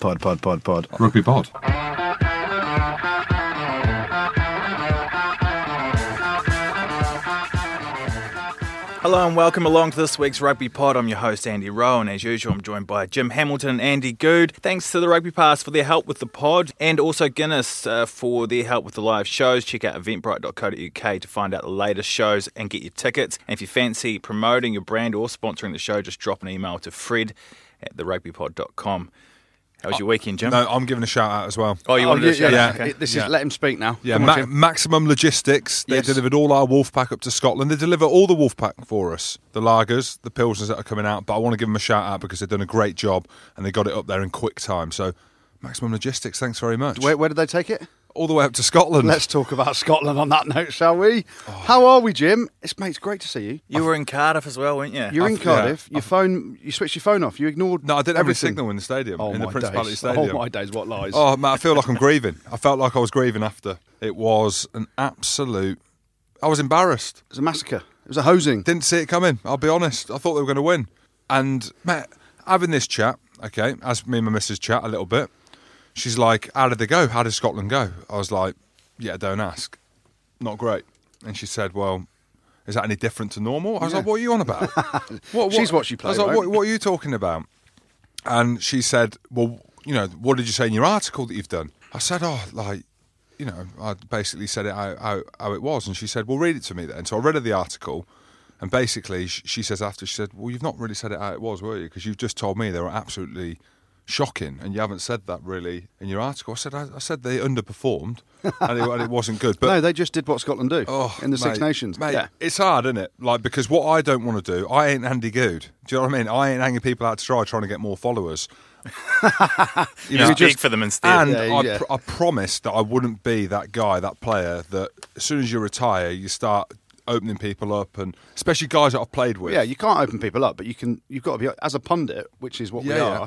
Pod, pod, pod, pod. Rugby pod. Hello and welcome along to this week's Rugby Pod. I'm your host Andy Rowe, and as usual, I'm joined by Jim Hamilton and Andy Goode. Thanks to the Rugby Pass for their help with the pod, and also Guinness uh, for their help with the live shows. Check out eventbrite.co.uk to find out the latest shows and get your tickets. And if you fancy promoting your brand or sponsoring the show, just drop an email to Fred at therugbypod.com. How was your weekend, Jim? No, I'm giving a shout out as well. Oh, you Oh, wanted to yeah, shout yeah. out? Okay. This Yeah. is let him speak now. Yeah, Come on, ma- maximum logistics. They Yes. delivered all our wolf pack up to Scotland. They deliver all the wolf pack for us, the lagers, the pilsners that are coming out. But I want to give them a shout out because they've done a great job and they got it up there in quick time. So, maximum logistics. Thanks very much. Where, where did they take it? All the way up to Scotland. Let's talk about Scotland on that note, shall we? Oh. How are we, Jim? It's mate, it's great to see you. You were in Cardiff as well, weren't you? You're in I've- Cardiff. yeah, Your phone, you switched your phone off. You ignored. no, I didn't have any signal in the stadium, Oh in the my Principality days. Oh, stadium. Oh my days, what lies? Oh, man, I feel like I'm grieving. I felt like I was grieving after. It was an absolute. I was embarrassed. It was a massacre. It was a hosing. Didn't see it coming. I'll be honest. I thought they were going to win. And mate, having this chat, okay, as me and my missus chat a little bit, she's like, "How did they go? How did Scotland go?" I was like, "Yeah, don't ask. Not great." And she said, "Well." Is that any different to normal? I was Yeah. like, "What are you on about?" what, She's watched you I was like, what, "What are you talking about?" And she said, "Well, you know, what did you say in your article that you've done?" I said, "Oh, like, you know, I basically said it how, how, how it was." And she said, "Well, read it to me then." So I read her the article, and basically, she says after, she said, "Well, you've not really said it how it was, were you? Because you've just told me they were absolutely shocking, and you haven't said that really in your article." I said, "I, I said they underperformed, and it, and it wasn't good." But no, they just did what Scotland do Oh, in the Six Nations. Mate, yeah. it's hard, isn't it? Like because what I don't want to do, I ain't Andy Goode. Do you know what I mean? I ain't hanging people out to dry trying to get more followers. You know, speak for them instead. And Yeah, I, yeah. pr- I promised that I wouldn't be that guy, that player that as soon as you retire, you start opening people up, and especially guys that I've played with. Yeah, you can't open people up, but you can. You've got to be as a pundit, which is what we are. yeah.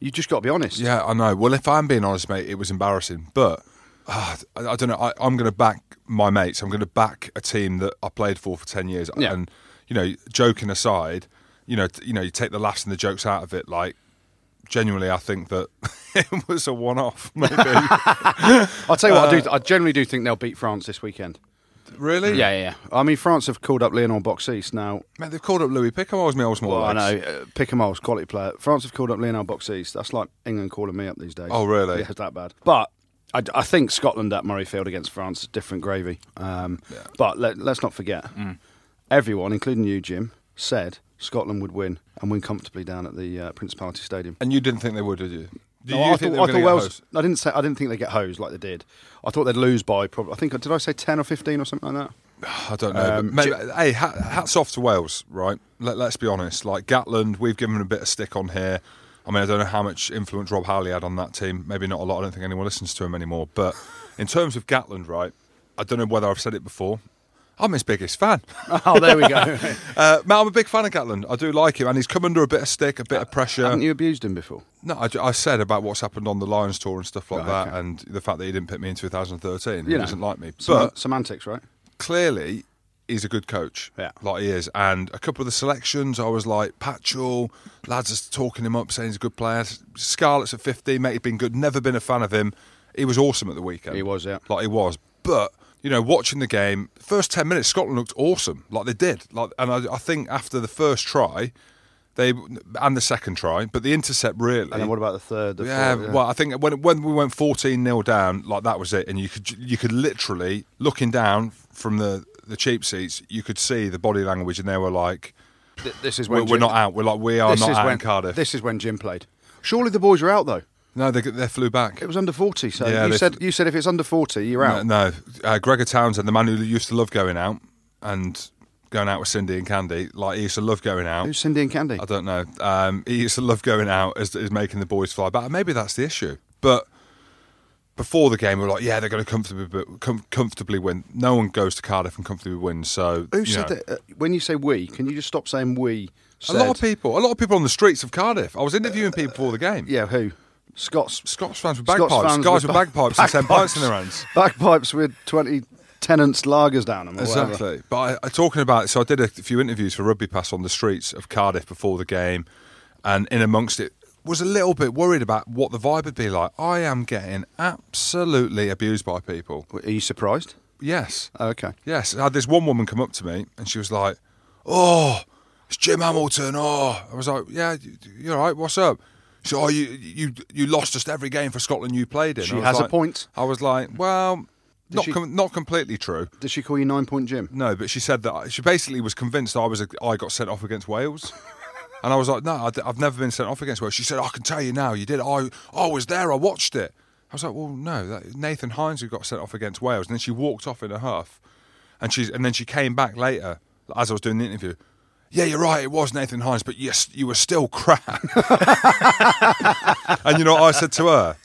You just got to be honest. Yeah, I know. Well, if I'm being honest, mate, it was embarrassing. But ah, I, I don't know. I, I'm going to back my mates. I'm going to back a team that I played for for ten years. Yeah. And you know, joking aside, you know, you know, you take the laughs and the jokes out of it. Like, genuinely, I think that it was a one-off. Maybe I'll tell you what. I Uh, do. I generally do think they'll beat France this weekend. Really? Yeah, yeah. yeah. I mean, France have called up Leonard Beauxis now. Mate, they've called up Louis Pickham. I was me. I was. Well, I know. Uh, Picamoles, quality player. France have called up Leonard Beauxis. That's like England calling me up these days. Oh, really? Yeah, it's that bad. But I, I think Scotland at Murrayfield against France is different gravy. Um, But let, let's not forget, Mm. everyone, including you, Jim, said Scotland would win and win comfortably down at the uh, Principality Stadium. And you didn't think they would, did you? Did No, you I think thought, they I thought Wales. I didn't say. I didn't think they'd get hosed like they did. I thought they'd lose by probably. I think did I say ten or fifteen or something like that? I don't know. Um, but maybe, hey, hats off to Wales, right? Let, let's be honest. Like Gatland, we've given a bit of stick on here. I mean, I don't know how much influence Rob Howley had on that team. Maybe not a lot. I don't think anyone listens to him anymore. But in terms of Gatland, right? I don't know whether I've said it before. I'm his biggest fan. Oh, there we go. Uh, mate, I'm a big fan of Gatland. I do like him, and he's come under a bit of stick, a bit of pressure. Haven't you abused him before? No, I, I said about what's happened on the Lions tour and stuff like Right, that, okay. and the fact that he didn't pick me in 2013. He know, doesn't like me, but semantics, right? clearly he's a good coach. Yeah. Like he is. And a couple of the selections, I was like, Patchell, lads are talking him up, saying he's a good player. Scarlett's at 15, mate, he'd been good. Never been a fan of him. He was awesome at the weekend. He was, yeah. Like he was. But, you know, watching the game, first 10 minutes, Scotland looked awesome. Like they did. Like, And I, I think after the first try, they and the second try, but the intercept really. And then what about the third? The Yeah, fourth, well, I think when when we went fourteen 0 down, like that was it, and you could you could literally looking down from the the cheap seats, you could see the body language, and they were like, this is "We're, when we're Jim- not out. We're like we are this not is out when in Cardiff." This is when Jim played. Surely the boys are out though. No, they they flew back. It was under forty. So Yeah, you said you said if it's under forty, you're out. no. Uh, Gregor Townsend, the man who used to love going out and going out with Cindy and Candy, like he used to love going out. Who's Cindy and Candy? I don't know. Um, he used to love going out as, as making the boys fly back. Maybe that's the issue. But before the game, we were like, yeah, they're going to comfortably com- comfortably win. No one goes to Cardiff and comfortably wins. So Who said know. that? Uh, when you say we, can you just stop saying we? A lot of people, a lot of people on the streets of Cardiff. I was interviewing people before the game. Yeah, who? Scots. Scots fans with Scots bagpipes, fans guys with with ba- bagpipes and ten bagpipes. pints in their hands. Bagpipes with twenty Tennent's lagers down them. Exactly. But I, I talking about so I did a few interviews for Rugby Pass on the streets of Cardiff before the game, and in amongst it, was a little bit worried about what the vibe would be like. I am getting absolutely abused by people. Are you surprised? Yes. Oh, okay. Yes, I had this one woman come up to me and she was like, "Oh, it's Jim Hamilton." Oh, I was like, "Yeah, you're right? What's up?" She said, "Oh, you you you lost just every game for Scotland you played in." She has a like- point. I was like, "Well, not she- com- not completely true." Did she call you nine point Jim? No, but she said that she basically was convinced I was a, I got sent off against Wales. And I was like, no, I d- I've never been sent off against Wales. She said, I can tell you now, you did. I, I was there, I watched it. I was like, well, no, that, Nathan Hines who got sent off against Wales. And then she walked off in a huff. And, she's, and then she came back later, as I was doing the interview. Yeah, you're right, it was Nathan Hines, but yes, you were still crap. and you know what I said to her?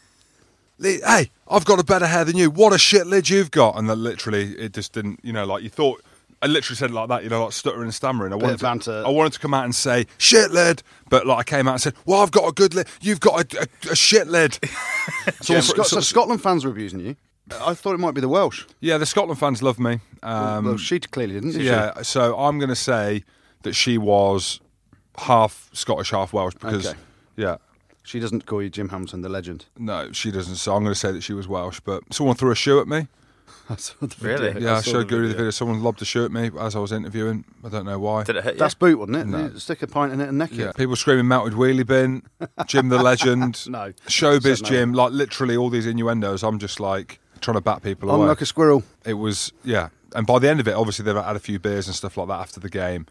Hey, I've got a better hair than you. What a shit lid you've got. And then literally, it just didn't, you know, like you thought. I literally said it like that, you know, like stuttering and stammering. I wanted, banter. To, I wanted to come out and say shit lid, but like I came out and said, "Well, I've got a good lid. You've got a, a, a shit lid." so, Scot- so Scotland fans were abusing you. I thought it might be the Welsh. yeah, the Scotland fans love me. Um, well, she clearly didn't. Did she? yeah, so I'm going to say that she was half Scottish, half Welsh because, Okay. yeah, She doesn't call you Jim Hamilton, the legend. no, she doesn't. So I'm going to say that she was Welsh. But someone threw a shoe at me. I saw the Really? video. Yeah, I, saw showed Guru the video. video. Someone lobbed a shoe at me as I was interviewing. I don't know why. Did it hit you? That's boot, wasn't it? No. You Stick a pint in it and neck Yeah, it. people screaming melted wheelie bin, Jim the legend, No. showbiz Said no. Jim, like literally all these innuendos. I'm just like trying to bat people I'm away. like a squirrel. It was yeah, and by the end of it, obviously they've had a few beers and stuff like that after the game.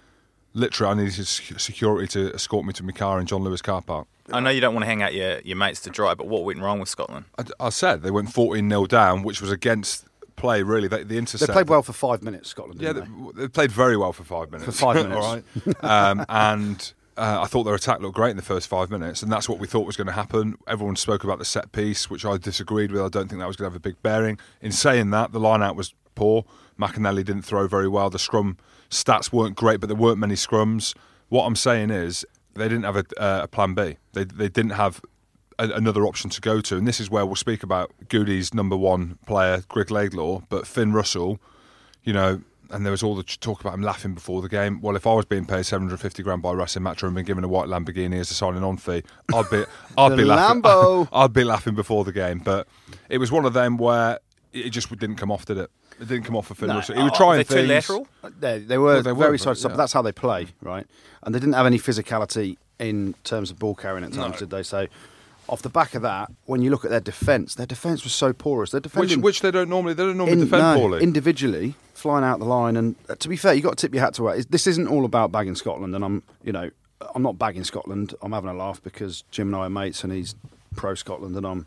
Literally, I needed security to escort me to my car in John Lewis car park. I know you don't want to hang out your, your mates to dry, but what went wrong with Scotland? I, I said they went 14 0 down, which was against play really. They, the They intercept. played well for five minutes, Scotland. Yeah, Didn't they, they played very well for five minutes. For five minutes. all right. Um, and uh, I thought their attack looked great in the first five minutes, and that's what we thought was going to happen. Everyone spoke about the set piece, which I disagreed with. I don't think that was going to have a big bearing. In saying that, the line out was poor. McInally didn't throw very well. The scrum stats weren't great, but there weren't many scrums. What I'm saying is they didn't have a, uh, a plan B. They, they didn't have a, another option to go to. And this is where we'll speak about Goody's number one player, Greg Laidlaw, but Finn Russell, you know, and there was all the talk about him laughing before the game. Well, if I was being paid 750 grand by Racing Metro and been given a white Lamborghini as a signing on fee, I'd be, I'd be laughing. Lambo. I'd be laughing before the game. But it was one of them where it just didn't come off, did it? It didn't come off for Finn No. He was trying they're too things. lateral? They, they were Well, they were, very but, side to side, yeah. but that's how they play, right? And they didn't have any physicality in terms of ball carrying at times, did they? So, off the back of that, when you look at their defence, their defence was so porous. They're Which, which they don't normally they don't normally in- defend no, poorly. individually, flying out the line. And uh, to be fair, you got to tip your hat to it. This isn't all about bagging Scotland, and I'm, you know, I'm not bagging Scotland. I'm having a laugh because Jim and I are mates, and he's pro Scotland, and I'm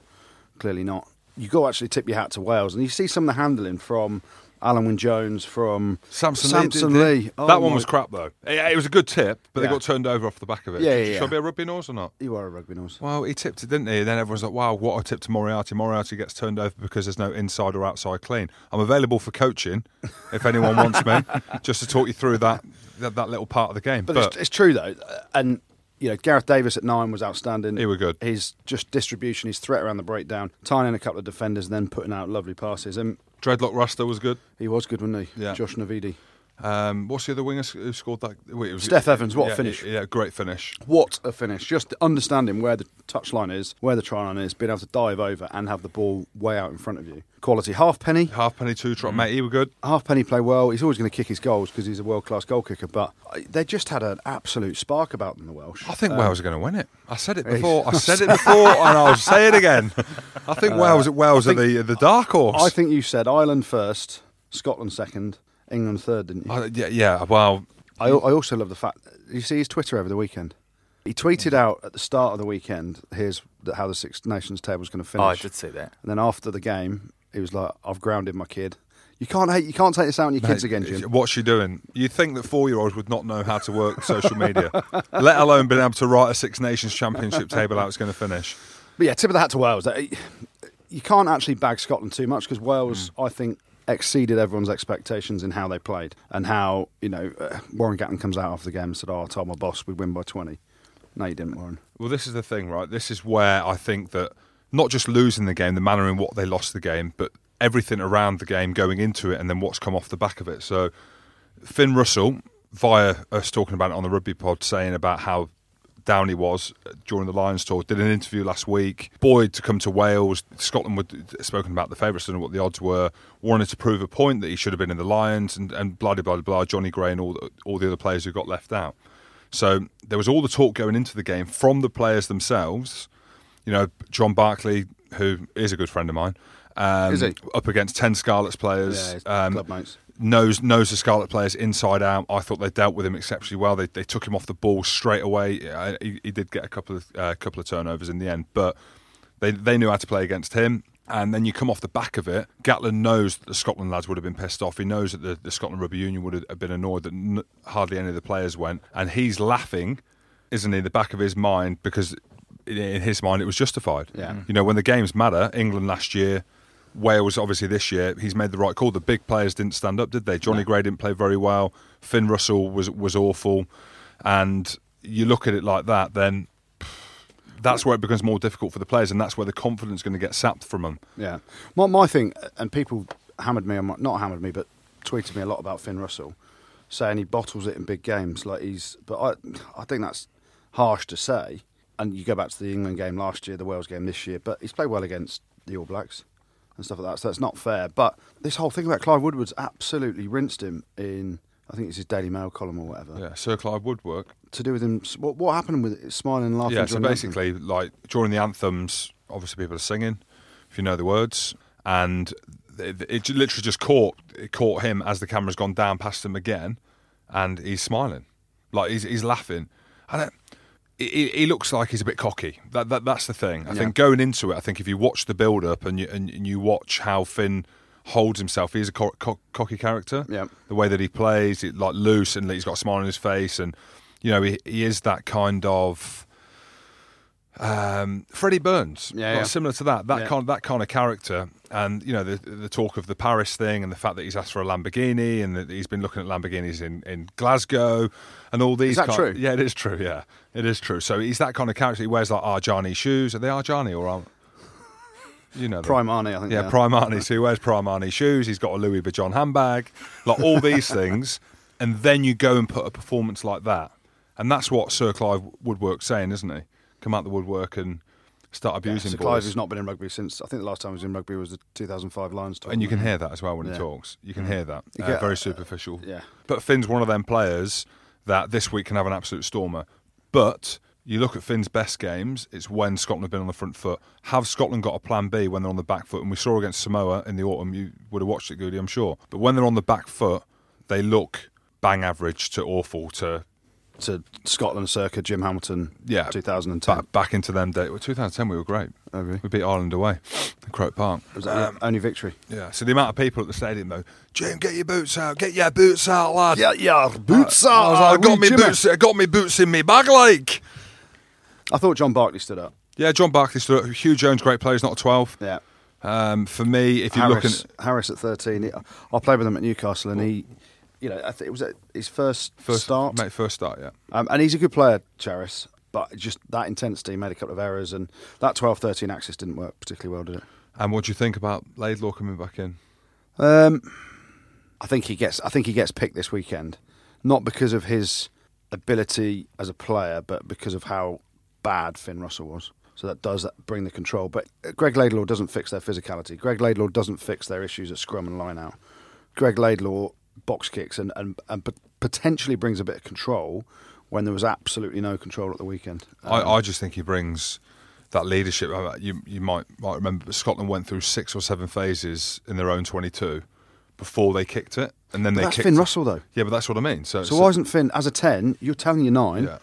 clearly not. You got to actually tip your hat to Wales, and you see some of the handling from Alun Wyn Jones, from Samson, Samson Lee. Lee. Oh that one was crap though. Yeah, it was a good tip, but they got turned over off the back of it. Yeah, yeah, Should yeah. I be a rugby nose or not? You are a rugby nose. Well, he tipped it, didn't he? And then everyone's like, wow, what a tip to Moriarty. Moriarty gets turned over because there's no inside or outside clean. I'm available for coaching if anyone wants me, just to talk you through that, that, that little part of the game. But, But, it's, it's true though, and you know Gareth Davies at nine was outstanding. He were good. His just distribution, his threat around the breakdown, tying in a couple of defenders, and then putting out lovely passes. And Dreadlock Rasta was good. he was good, wasn't he? Yeah. Josh Navidi. Um, what's the other winger who scored that? Wait, it was, Steff Evans, what a finish. Yeah, great finish. What a finish! Just understanding where the touchline is, where the try line is, being able to dive over and have the ball way out in front of you. Quality. Halfpenny. Half penny two trot, mate. He were good. Halfpenny play well. He's always going to kick his goals because he's a world class goal kicker. But uh, they just had an absolute spark about them, the Welsh. I think Um, Wales are going to win it. I said it before. I said it before, and I'll say it again. I think Wales, Wales Uh, I are the the dark horse. I think you said Ireland first, Scotland second, England third, didn't you? I- yeah, yeah. Well, I, I also love the fact. You see his Twitter over the weekend. He tweeted out at the start of the weekend, "Here's how the Six Nations table is going to Oh, I finish." did see that. and then after the game, he was like, "I've grounded my kid." You can't hate. You can't take this out on your kids again, Jim. What's she doing? You'd think that four year olds would not know how to work social media, let alone being able to write a Six Nations Championship table out it's going to finish. But yeah, tip of the hat to Wales. Uh, You can't actually bag Scotland too much because Wales, Hmm. I think, exceeded everyone's expectations in how they played and how you know uh, Warren Gatland comes out after the game and said, "Oh, I told my boss we'd win by 20. No, you didn't, Warren. Well, this is the thing, right? This is where I think that not just losing the game, the manner in what they lost the game, but everything around the game going into it and then what's come off the back of it. So, Finn Russell, via us talking about it on the rugby pod, saying about how down he was during the Lions tour. Did an interview last week. Boyd to come to Wales. Scotland were spoken about the favourites and what the odds were. Wanted to prove a point that he should have been in the Lions and, and blah, blah, blah, blah. Jonny Gray and all the, all the other players who got left out. So there was all the talk going into the game from the players themselves. You know, John Barclay, who is a good friend of mine, um, Is he? up against 10 Scarlets players. Yeah, um, club mates. Knows knows the Scarlet players inside out. I thought they dealt with him exceptionally well. They they took him off the ball straight away. He, he did get a couple of uh, couple of turnovers in the end, but they they knew how to play against him. And then you come off the back of it. Gatland knows that the Scotland lads would have been pissed off. He knows that the, the Scotland Rugby Union would have been annoyed that n- hardly any of the players went. And he's laughing, isn't he, in the back of his mind because in- in his mind it was justified. Yeah. You know, when the games matter, England last year, Wales obviously this year, he's made the right call. The big players didn't stand up, did they? Jonny Gray didn't play very well. Finn Russell was was awful. And you look at it like that, then that's where it becomes more difficult for the players, and that's where the confidence is going to get sapped from them. Yeah. My, my thing, and people hammered me, on my- not hammered me, but tweeted me a lot about Finn Russell, saying he bottles it in big games. Like he's, but I, I think that's harsh to say. And you go back to the England game last year, the Wales game this year, but he's played well against the All Blacks and stuff like that. So that's not fair. But this whole thing about Clive Woodward's absolutely rinsed him in, I think it's his Daily Mail column or whatever, Yeah, Sir Clive Woodwork. to do with him. What, what happened with it? smiling and laughing? Yeah, so basically, like during the anthems, obviously people are singing, if you know the words, and it, it literally just caught it caught him as the camera's gone down past him again, and he's smiling, like he's he's laughing, and it, he, he looks like he's a bit cocky. That, that that's the thing. I Yeah. think going into it, I think if you watch the build up and you and, and you watch how Finn holds himself, he's a co- co- cocky character. Yeah. the way that he plays, it, like loose, and he's got a smile on his face, and you know he, he is that kind of um, Freddie Burns, Yeah, yeah. similar to that, that Yeah. kind that kind of character, and you know the the talk of the Paris thing, and the fact that he's asked for a Lamborghini, and that he's been looking at Lamborghinis in, in Glasgow, and all these. that kind- true? Yeah, it is true. Yeah, it is true. So he's that kind of character. He wears like Arjani shoes. Are they Arjani or? Ar- You know. Prime Arnie, I think. Yeah, are. Prime Arnie. So he wears Prime Arnie shoes. He's got a Louis Vuitton handbag, like all these things, and then you go and put a performance like that, and that's what Sir Clive Woodwork's saying, isn't he? Come out the woodwork and start Yeah, abusing Sir boys. Clive has not been in rugby since I think the last time he was in rugby was the 2005 Lions tour. and you can hear that as well when Yeah. he talks. You can hear that. Uh, get- very superficial. Yeah. But Finn's one of them players that this week can have an absolute stormer. But you look at Finn's best games, it's when Scotland have been on the front foot. Have Scotland got a plan B when they're on the back foot? And we saw against Samoa in the autumn, you would have watched it, Goody, I'm sure. But when they're on the back foot, they look bang average to awful to to Scotland circa Jim Hamilton. Yeah. 2010. back, back into them days. Well, 2010, we were great. Oh, really? We beat Ireland away at Croke Park. Was that your only victory? Yeah, so the amount of people at the stadium though, Jim, get your boots out, get your boots out, lad. Yeah, yeah. Boots I, I, was out. like, I got me Jimmy. boots. I got me boots in me bag, like. I thought John Barclay stood up. Yeah, John Barclay stood up. Huw Jones, great player. He's not a twelve. Yeah. Um, for me, if you're Harris, looking Harris at 13. He- I played with him at Newcastle, and he, you know, I think it was his first, first start. mate, first start, yeah. Um, and he's a good player, Charis, but just that intensity made a couple of errors, and that 12 13 axis didn't work particularly well, did it? And what do you think about Laidlaw coming back in? Um, I think he gets. I think he gets picked this weekend, not because of his ability as a player, but because of how bad Finn Russell was. So that does bring the control. But Greg Laidlaw doesn't fix their physicality. Greg Laidlaw doesn't fix their issues at scrum and line out. Greg Laidlaw box kicks and, and, and potentially brings a bit of control when there was absolutely no control at the weekend. Um, I, I just think he brings that leadership. Uh, You you might might remember Scotland went through six or seven phases in their own twenty two before they kicked it, and then but they that's kicked. Finn Russell though. Yeah, but that's what I mean. So, So why isn't Finn as a ten? You're telling your nine, Yeah.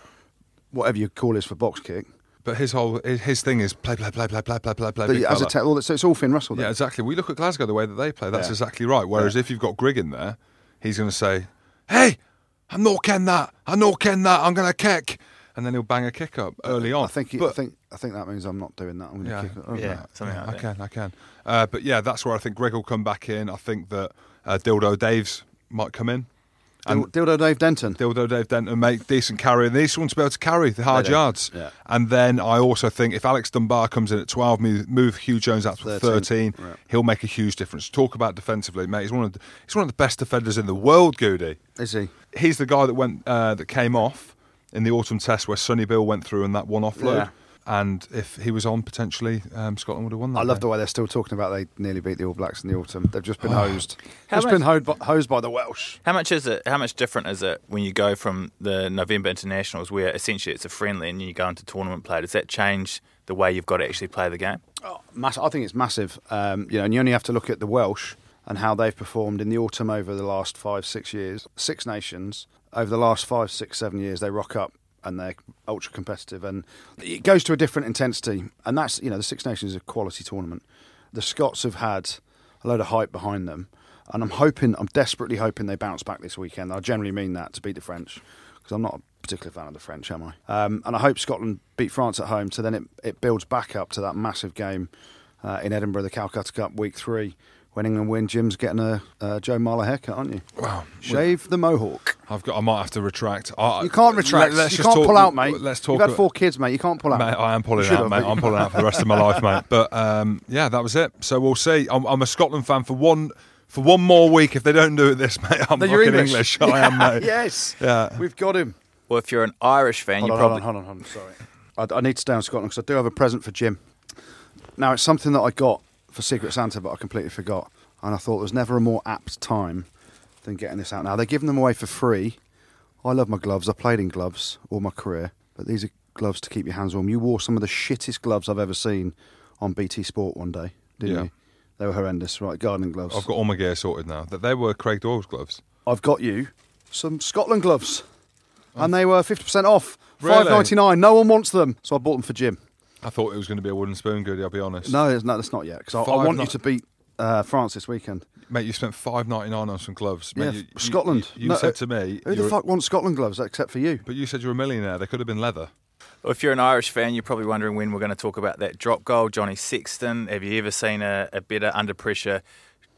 whatever you call this for box kick. But his whole his, thing is play play play play play play play play. But as a fella. well, so it's all Finn Russell. Then. Yeah, exactly. We look at Glasgow the way that they play. That's Yeah. exactly right. Whereas Yeah. if you've got Grig in there, he's going to say, "Hey, I'm not ken that. I'm not ken that. I'm going to kick," and then he'll bang a kick up early on. I think. He, But- I think. I think that means I'm not doing that. I'm going to Yeah. kick it. over. Yeah, something Yeah, like I that. can, I can. Uh, but yeah, that's where I think Greg will come back in. I think that uh, Dildo Dave's might come in. Dil- Dildo Dave Denton. Dildo Dave Denton make decent carry, and these ones to be able to carry the hard yards. yeah. And then I also think if Alex Dunbar comes in at twelve, move, move Huw Jones out to 13, thirteen, right. he'll make a huge difference. Talk about defensively, mate. He's one of the, he's one of the best defenders in the world, Goody. Is he? He's the guy that went uh, that came off in the autumn test where Sonny Bill went through and that one offload. Yeah. And if he was on, potentially um, Scotland would have won that. I love day. the way they're still talking about they nearly beat the All Blacks in the autumn. They've just been Oh. hosed. How just much- been hosed by, hosed by the Welsh. How much is it? How much different is it when you go from the November internationals, where essentially it's a friendly, and you go into tournament play? Does that change the way you've got to actually play the game? Oh, mass- I think it's massive. Um, you know, and you only have to look at the Welsh and how they've performed in the autumn over the last five, six years. Six nations over the last five, six, seven years, they rock up and they're ultra competitive, and it goes to a different intensity. And that's you know, the Six Nations is a quality tournament. The Scots have had a load of hype behind them, and I'm hoping, I'm desperately hoping they bounce back this weekend. I generally mean that to beat the French, because I'm not a particular fan of the French, am I? Um, and I hope Scotland beat France at home, so then it, it builds back up to that massive game uh, in Edinburgh, the Calcutta Cup, week three. When England win, Jim's getting a uh, Joe Marler haircut, aren't you? Wow. Shave the mohawk. I've got. I might have to retract. I, You can't retract. Let, us you can't talk, pull out, mate. Let's talk. You've had four kids, mate. You can't pull out. Mate, I am pulling out, have, mate. I'm pulling out for the rest of my life, mate. But um, yeah, that was it. So we'll see. I'm, I'm a Scotland fan for one for one more week. If they don't do it this, mate, I'm No, fucking you're English. I am, mate. yes. Yeah. We've got him. Well, if you're an Irish fan, Hold you on, probably hold on, hold on, hold on. Sorry. I, I need to stay on Scotland because I do have a present for Jim. Now, it's something that I got for Secret Santa, but I completely forgot. And I thought there was never a more apt time than getting this out now. They're giving them away for free. I love my gloves. I played in gloves all my career, but these are gloves to keep your hands warm. You wore some of the shittest gloves I've ever seen on BT Sport one day, didn't Yeah. you? They were horrendous, right? Gardening gloves. I've got all my gear sorted now. That they were Craig Doyle's gloves. I've got you some Scotland gloves, oh. and they were fifty percent off, Really? five ninety nine. No one wants them, so I bought them for Jim. I thought it was going to be a wooden spoon, Goody. I'll be honest. No, it's- no, that's not yet because I, I want ni- you to beat uh, France this weekend. mate, you spent five ninety nine on some gloves. Mate, Yeah, you, you- Scotland. You, you No, said uh, to me, Who the fuck wants Scotland gloves except for you? but you said you're a millionaire. They could have been leather. Well, if you're an Irish fan, you're probably wondering when we're going to talk about that drop goal, Johnny Sexton. Have you ever seen a, a better under pressure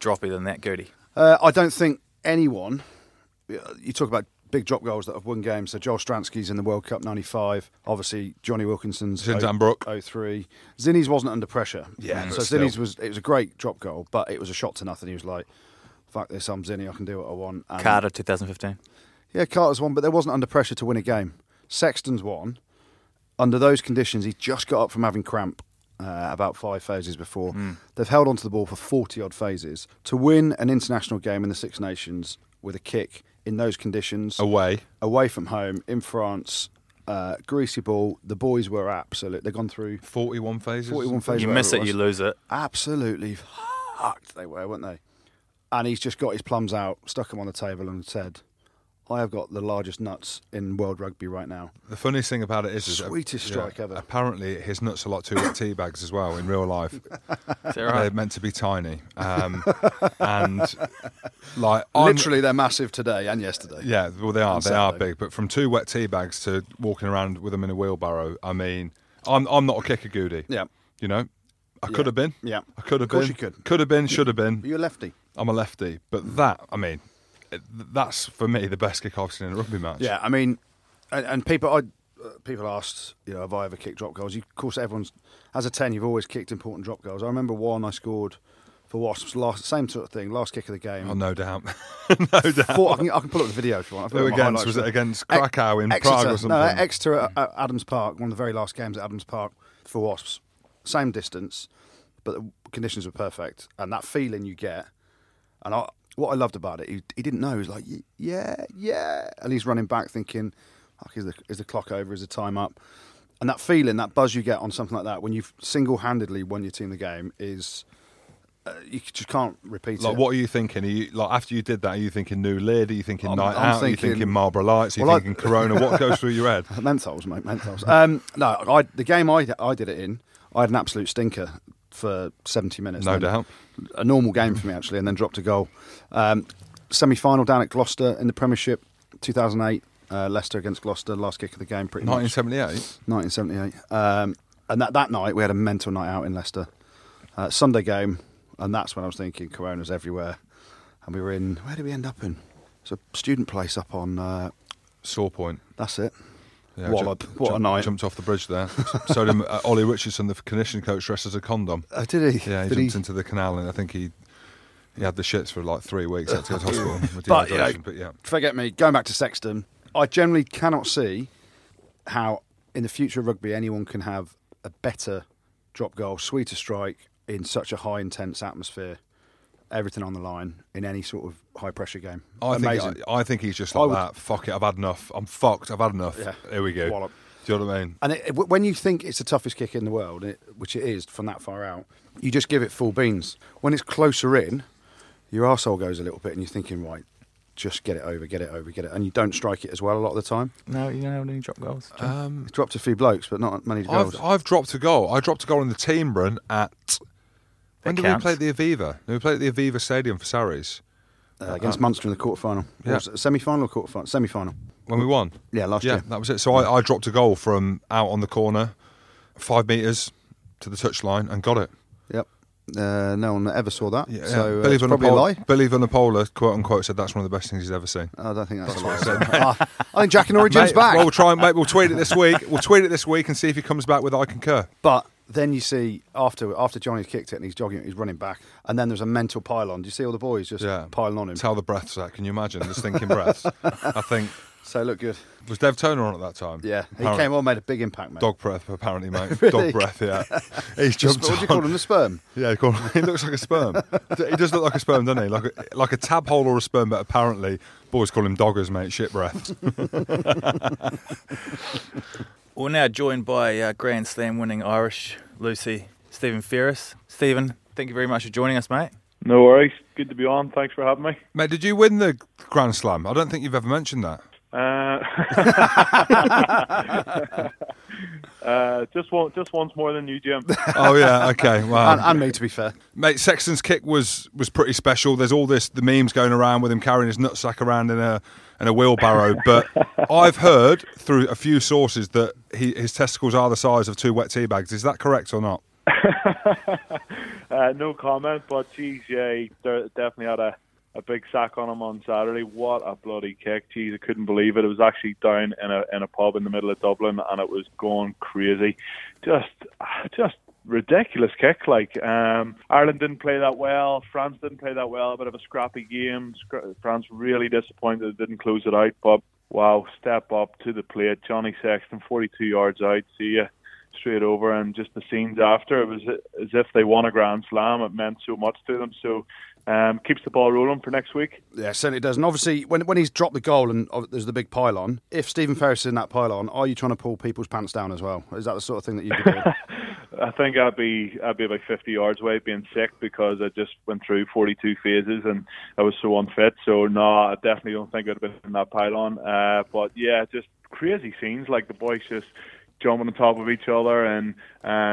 droppy than that, Goody? Uh, I don't think anyone. You talk about big drop goals that have won games. So Joel Stransky's in the World Cup '95. Obviously Jonny Wilkinson's Zinzan Brooke. 03. Zinnies wasn't under pressure. Yeah, So but still. Zinnies was it was a great drop goal, but it was a shot to nothing. He was like, "Fuck this, I'm Zinni. I can do what I want." And Carter, 2015. Yeah, Carter's won, but there wasn't under pressure to win a game. Sexton's won. Under those conditions, he just got up from having cramp uh, about five phases before. They've held onto the ball for 40 odd phases. To win an international game in the Six Nations with a kick in those conditions, Away. away from home, in France, uh, greasy ball, the boys were absolute. They've gone through 41 phases. 41 phases. You miss it, was you lose it. absolutely fucked they were, weren't they? And he's just got his plums out, stuck them on the table, and said, "I have got the largest nuts in world rugby right now." The funniest thing about it is, is Sweetest strike ever. Apparently, his nuts are like two wet tea bags as well in real life. Is that They're meant to be tiny, um, and like I'm- Literally, they're massive today and yesterday. Yeah, well, they are. On They are big, but from two wet tea bags to walking around with them in a wheelbarrow, I mean, I'm I'm not a kicker goody. Yeah. You know, I Yeah. could have been. Yeah. I could have Of course been. you could. Could have been. Should have been. You're a lefty. I'm a lefty, but that, I mean, it- that's for me the best kick I've seen in a rugby match. Yeah, I mean, and, and people, I, uh, people asked, you know, have I ever kicked drop goals? You, of course, everyone's as a ten, you've always kicked important drop goals. I remember one I scored for Wasps, last same sort of thing, last kick of the game. Oh, no doubt. no doubt. Four, I, can, I can pull up the video if you want. Who it against? Was it against Krakow in Exeter, Prague or something? No, Exeter at, at Adams Park, one of the very last games at Adams Park for Wasps. Same distance, but the conditions were perfect. And that feeling you get, and I, what I loved about it, he, he didn't know. He was like, yeah, yeah. And he's running back thinking, Fuck, is, the, is the clock over? Is the time up? And that feeling, that buzz you get on something like that when you've single handedly won your team the game is. Uh, you just can't repeat Like, it. what are you thinking? Are you like after you did that? Are you thinking New Lid? Are you thinking I'm- Night I'm Out? are you thinking- thinking Marlboro Lights? Are you Well, I- thinking Corona? What goes through your head? Menthols, mate, menthols. Um, no, I, the game I, I did it in, I had an absolute stinker for 70 minutes. No doubt. A normal game for me, actually, and then dropped a goal. Um, Semi final down at Gloucester in the Premiership, 2008. Uh, Leicester against Gloucester, last kick of the game, pretty much. 1978. 1978. Um, and that, that night, we had a mental night out in Leicester. Uh, Sunday game, and that's when I was thinking Corona's everywhere. And we were in, where did we end up in? It's a student place up on, uh, Saw Point. that's it. Yeah, Wallop. ju- What a night. Jumped off the bridge there. so did uh, Ollie Richardson, the conditioning coach, dressed as a condom. Uh, did he? Yeah, he did jumped into the canal and I think he he had the shits for like three weeks. Had to go to hospital But, you know. But yeah, forget me, going back to Sexton, I generally cannot see how in the future of rugby anyone can have a better drop goal, sweeter strike in such a high intense atmosphere, everything on the line in any sort of high pressure game. I Amazing. think I, I think he's just like would- that. Fuck it, I've had enough. I'm fucked. I've had enough. Yeah. Here we go. Wallop. Do you know what I mean? And it, it- when you think it's the toughest kick in the world, it, which it is from that far out, you just give it full beans. When it's closer in, your arsehole goes a little bit and you're thinking, right, just get it over, get it over, get it. And you don't strike it as well a lot of the time. No, you don't have any drop goals. Um, dropped a few blokes, but not many goals. I've, I've dropped a goal. I dropped a goal in the team run at. When did we play at the Aviva? We played at the Aviva Stadium for Sarries uh, against Munster in the quarter final. Yeah. Semi final or quarter final? Semi final. when we won. Yeah, last year. Yeah, year. that was it. So I, I dropped a goal from out on the corner, five metres to the touchline, and got it. Yep. Uh, no one ever saw that. Yeah, so uh, Billy it's probably a Vunipola, lie. Billy Vunipola, quote unquote, said that's one of the best things he's ever seen. I don't think that's, That's a what lie. I said, I think Jack and Origins Mate, back. Well, we'll try and mate, we'll tweet it this week. We'll tweet it this week and see if he comes back with I concur. But then you see after after Johnny's kicked it and he's jogging, he's running back, and then there's a mental pylon. Do you see all the boys just Yeah. piling on him? Tell the breaths are. Can you imagine the stinking breaths? I think So look good. was Dev Toner on at that time. Yeah, he came on, made a big impact, mate. Dog breath, apparently, mate. Really? Dog breath, yeah. He's jumped. what do you call him? The sperm. Yeah, he, called, he looks like a sperm. he does look like a sperm, doesn't he? Like a, like a tab hole or a sperm, but apparently boys call him doggers, mate. Shit breath. We're now joined by uh, Grand Slam winning Irish Lucy Stephen Ferris. Stephen, thank you very much for joining us, mate. No worries. Good to be on. Thanks for having me. mate, did you win the Grand Slam? I don't think you've ever mentioned that. Uh, uh, just one, just once more than you, Jim. Oh yeah, okay. Wow. And, and me, to be fair. Mate, Sexton's kick was was pretty special. There's all this the memes going around with him carrying his nutsack around in a in a wheelbarrow. But I've heard through a few sources that he, his testicles are the size of two wet tea bags. Is that correct or not? Uh, no comment, but geez, yeah, he definitely had a, a big sack on him on Saturday. What a bloody kick! Geez, I couldn't believe it. It was actually down in a in a pub in the middle of Dublin, and it was going crazy. Just, just ridiculous kick. Like um, Ireland didn't play that well. France didn't play that well. A bit of a scrappy game. Scra- France really disappointed it didn't close it out. But wow, step up to the plate. Johnny Sexton, 42 yards out. See ya straight over and just the scenes after it was as if they won a grand slam it meant so much to them so um, keeps the ball rolling for next week Yeah, certainly does. And obviously, when when he's dropped the goal and uh, there's the big pylon, if Stephen Ferris is in that pylon, are you trying to pull people's pants down as well? Is that the sort of thing that you'd be doing? I think I'd be I'd be about 50 yards away being sick because I just went through 42 phases and I was so unfit. So no, I definitely don't think I'd have been in that pylon. Uh, but yeah, just crazy scenes like the boys just jumping on top of each other and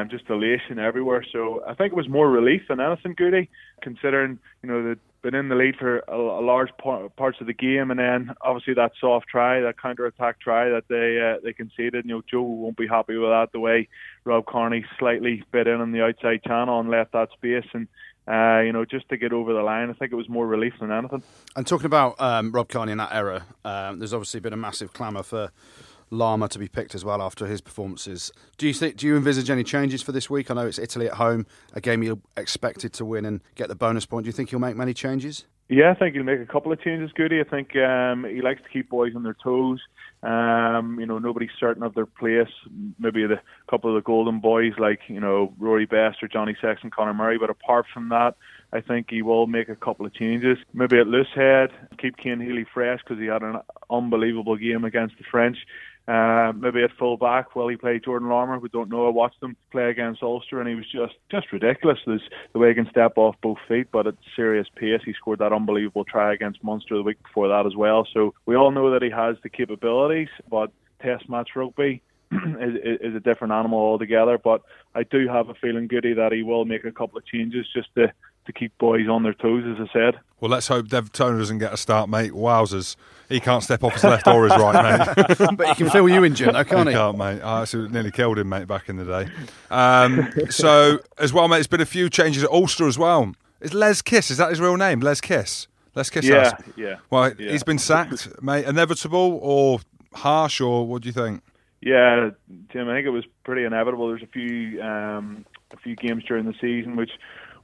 just elation everywhere. So I think it was more relief than anything, Goody, considering you know they'd been in the lead for a, a large par- parts of the game, and then obviously that soft try, that counter attack try that they uh, they conceded. You know, Joe won't be happy with that. The way Rob Kearney slightly bit in on the outside channel and left that space, and uh, you know just to get over the line, I think it was more relief than anything. And talking about um, Rob Kearney and that error, um, there's obviously been a massive clamour for Larmour to be picked as well after his performances. Do you think? Do you envisage any changes for this week? I know it's Italy at home, a game you're expected to win and get the bonus point. Do you think he'll make many changes? Yeah, I think he'll make a couple of changes, Goody. I think um, he likes to keep boys on their toes. Um, you know, nobody's certain of their place. Maybe the couple of the golden boys like, you know, Rory Best or Johnny Sexton, Conor Murray. But apart from that, I think he will make a couple of changes. Maybe at loose head, keep Cian Healy fresh because he had an unbelievable game against the French. Uh, maybe at full back, well, he played Jordan Larmour. We don't know. I watched him play against Ulster, and he was just just ridiculous. There's the way he can step off both feet, but at serious pace. He scored that unbelievable try against Munster the week before that as well. So we all know that he has the capabilities, but Test match rugby is, is a different animal altogether. But I do have a feeling, Goody, that he will make a couple of changes just to to keep boys on their toes, as I said. Well, let's hope Dev Toner doesn't get a start, mate. Wowzers. He can't step off his left or his right, mate. but he can fill you in, Jim, though, can't He he? can't, mate. I actually nearly killed him, mate, back in the day. Um, so, as well, mate, there's been a few changes at Ulster as well. Is Les Kiss, is that his real name? Les Kiss? Les Kiss Yeah, has- yeah. Well, yeah. he's been sacked, mate. Inevitable or harsh, or what do you think? Yeah, Tim, I think it was pretty inevitable. There's a few um, a few games during the season which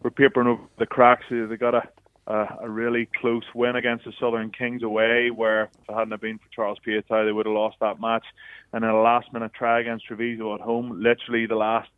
were papering over the cracks. They got a a, a really close win against the Southern Kings away, where if it hadn't been for Charles Piutau, they would have lost that match. And then a last minute try against Treviso at home, literally the last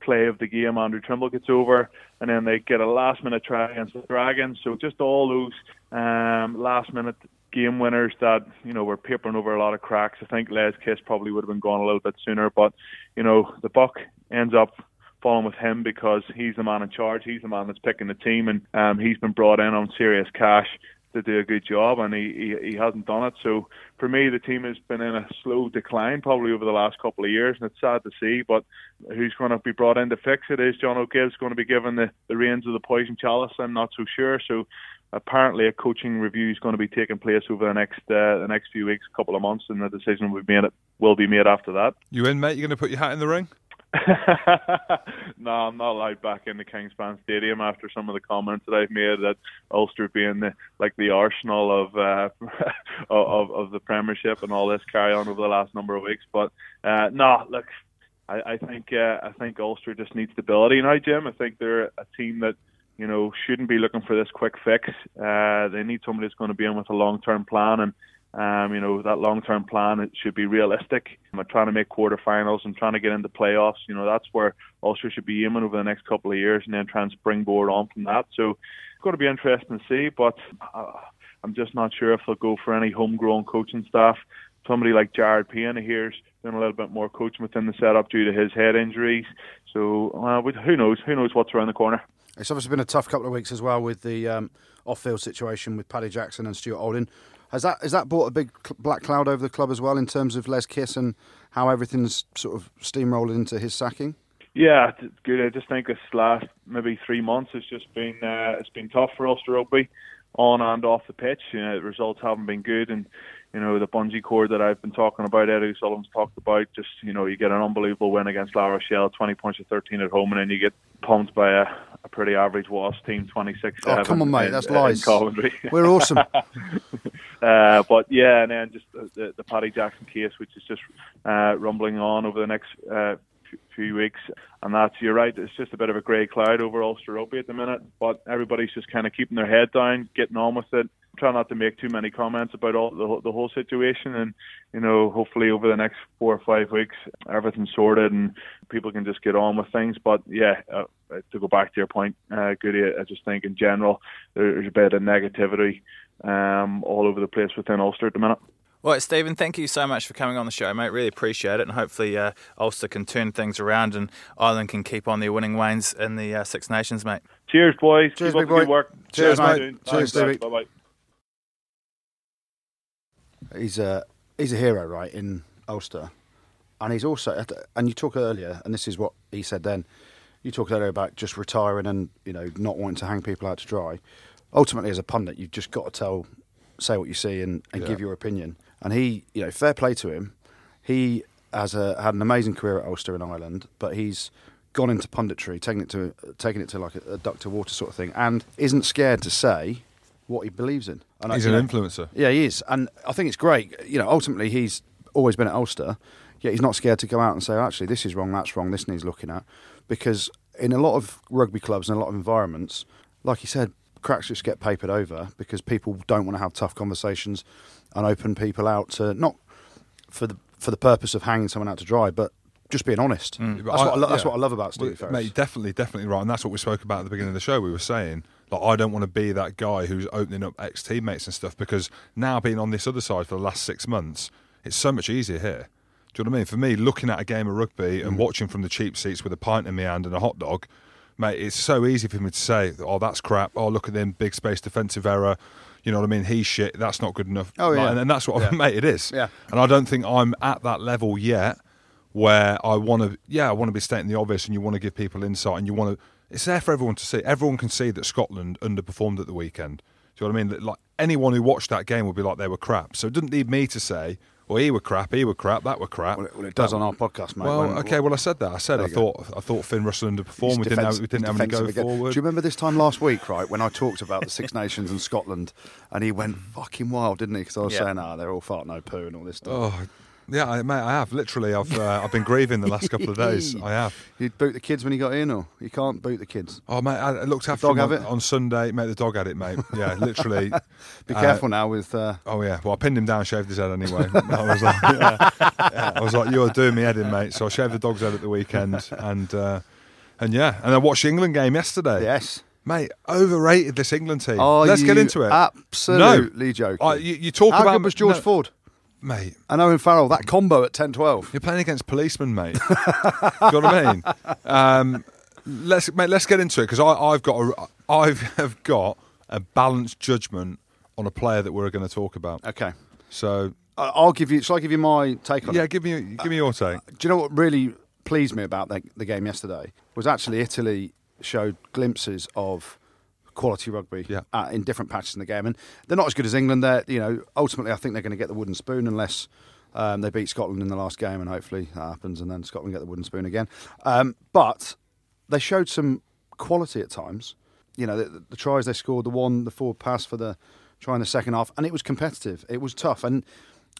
play of the game, Andrew Trimble gets over, and then they get a last minute try against the Dragons. So just all those um, last minute game winners that you know were papering over a lot of cracks. I think Les Kiss probably would have been gone a little bit sooner, but you know the buck ends up falling with him because he's the man in charge. He's the man that's picking the team, and um, he's been brought in on serious cash to do a good job, and he, he he hasn't done it. So for me, the team has been in a slow decline probably over the last couple of years, and it's sad to see. But who's going to be brought in to fix it? Is Jono Gibbes going to be given the the reins of the poison chalice? I'm not so sure. So apparently a coaching review is going to be taking place over the next uh, the next few weeks, couple of months, and the decision will be made it will be made after that. You in, mate? You going to put your hat in the ring? no, I'm not allowed back in the Kingspan Stadium after some of the comments that I've made that Ulster being the, like the arsenal of, uh, of of the Premiership and all this carry on over the last number of weeks. But uh, no, look, I, I think uh, I think Ulster just needs stability now, Jim. I think they're a team that you know shouldn't be looking for this quick fix. Uh, they need somebody that's going to be in with a long term plan and um, you know, that long term plan it should be realistic. I'm trying to make quarterfinals and trying to get into playoffs. You know, that's where Ulster should be aiming over the next couple of years and then try and springboard on from that. So it's going to be interesting to see, but uh, I'm just not sure if they'll go for any homegrown coaching staff. Somebody like Jared here's doing a little bit more coaching within the setup due to his head injuries. So uh, who knows? Who knows what's around the corner? It's obviously been a tough couple of weeks as well with the um, off-field situation with Paddy Jackson and Stuart Olding. Has that has that brought a big black cloud over the club as well in terms of Les Kiss and how everything's sort of steamrolled into his sacking? Yeah, good. I just think this last maybe three months has just been uh, it's been tough for Ulster Rugby on and off the pitch. You know, the results haven't been good, and you know the bungee cord that I've been talking about, Eddie Sullivan's talked about. Just you know, you get an unbelievable win against La Rochelle, twenty points to thirteen at home, and then you get pumped by a, a pretty average Wasp team, twenty six. Oh come on, mate, in, that's lies. Coventry. We're awesome. uh, but yeah, and then just the, the Paddy Jackson case, which is just uh, rumbling on over the next. Uh, few weeks, and that's you're right. It's just a bit of a grey cloud over Ulster Rugby at the minute, but everybody's just kind of keeping their head down, getting on with it. Try not to make too many comments about all the, the whole situation, and you know, hopefully over the next four or five weeks, everything's sorted and people can just get on with things. But yeah, uh, to go back to your point, uh, Goody, I just think in general there's a bit of negativity um, all over the place within Ulster at the minute. Well, Stephen, thank you so much for coming on the show, mate. Really appreciate it, and hopefully uh, Ulster can turn things around and Ireland can keep on their winning ways in the uh, Six Nations, mate. Cheers, boys. Cheers, Keep big boy. Good work. Cheers, Cheers, mate. Cheers, Stevie. Bye bye. He's a he's a hero, right, in Ulster, and he's also. And you talk earlier, and this is what he said then. You talked earlier about just retiring and you know not wanting to hang people out to dry. Ultimately, as a pundit, you've just got to tell, say what you see, and, and Yeah. give your opinion. And he, you know, fair play to him. He has a, had an amazing career at Ulster in Ireland, but he's gone into punditry, taking it to taking it to like a, a duck to water sort of thing, and isn't scared to say what he believes in. And He's you an know, influencer. yeah, he is, and I think it's great. You know, ultimately, he's always been at Ulster, yet he's not scared to go out and say, actually, this is wrong, that's wrong, this needs looking at, because in a lot of rugby clubs and a lot of environments, like you said, cracks just get papered over because people don't want to have tough conversations and open people out to not for the for the purpose of hanging someone out to dry, but just being honest. But That's, what I, lo- that's yeah. what I love about Steve Well, Ferris. Mate, definitely, definitely right, and that's what we spoke about at the beginning of the show. We were saying, like, I don't want to be that guy who's opening up ex teammates and stuff because now being on this other side for the last six months, it's so much easier here. Do you know what I mean? For me, looking at a game of rugby and mm. watching from the cheap seats with a pint in my hand and a hot dog, mate, it's so easy for me to say, "Oh, that's crap." Oh, look at them, big space defensive error. You know what I mean? He's shit. That's not good enough. Oh, Like, yeah. and, and that's what, Yeah. mate, it is. Yeah. And I don't think I'm at that level yet where I want to, yeah, I want to be stating the obvious and you want to give people insight and you want to, it's there for everyone to see. Everyone can see that Scotland underperformed at the weekend. Do you know what I mean? That, Like anyone who watched that game would be like they were crap. So it didn't need me to say, well, he were crap, he were crap, that were crap. well, it, well, it does on our podcast, mate. Well, when- okay, well, I said that. I said I you go. thought I thought Finn Russell underperformed. He's We didn't have we didn't have any go again. forward. Do you remember this time last week, right, when I talked about the Six Nations and Scotland, and he went fucking wild, didn't he? Because I was Yeah. saying, ah, they're all fart no poo and all this stuff. Oh, Yeah, I, mate, I have. Literally, I've uh, I've been grieving the last couple of days. I have. You'd boot the kids when you got in, or you can't boot the kids. Oh, mate, I looked after dog him have on, it? on Sunday. Mate, the dog had it, mate. Yeah, literally. Be Uh, careful now with. Uh, Oh yeah, well I pinned him down, shaved his head anyway. I was like, yeah. Yeah, I was like, you're doing me head in, mate. So I shaved the dog's head at the weekend, and uh, and yeah, and I watched the England game yesterday. yes. mate, overrated this England team. Are Let's get into it. Absolutely joking. Uh, you, you talk How about good was George no, Ford mate. and Owen Farrell? That combo at 10-12. You're playing against policemen, mate. You know what I mean? Um, let's mate, let's get into it because I've got a, I have got a balanced judgment on a player that we're going to talk about. Okay. So I'll give you. Shall I give you my take on yeah, it? give me give me your take. Do you know what really pleased me about the, the game yesterday? Was actually Italy showed glimpses of quality rugby Yeah. uh, in different patches in the game, and they're not as good as England. They're you know ultimately I think they're going to get the wooden spoon unless. Um, they beat Scotland in the last game, and hopefully that happens, and then Scotland get the wooden spoon again. Um, but they showed some quality at times. You know, the, the tries they scored, the one, the forward pass for the try in the second half, and it was competitive. It was tough, and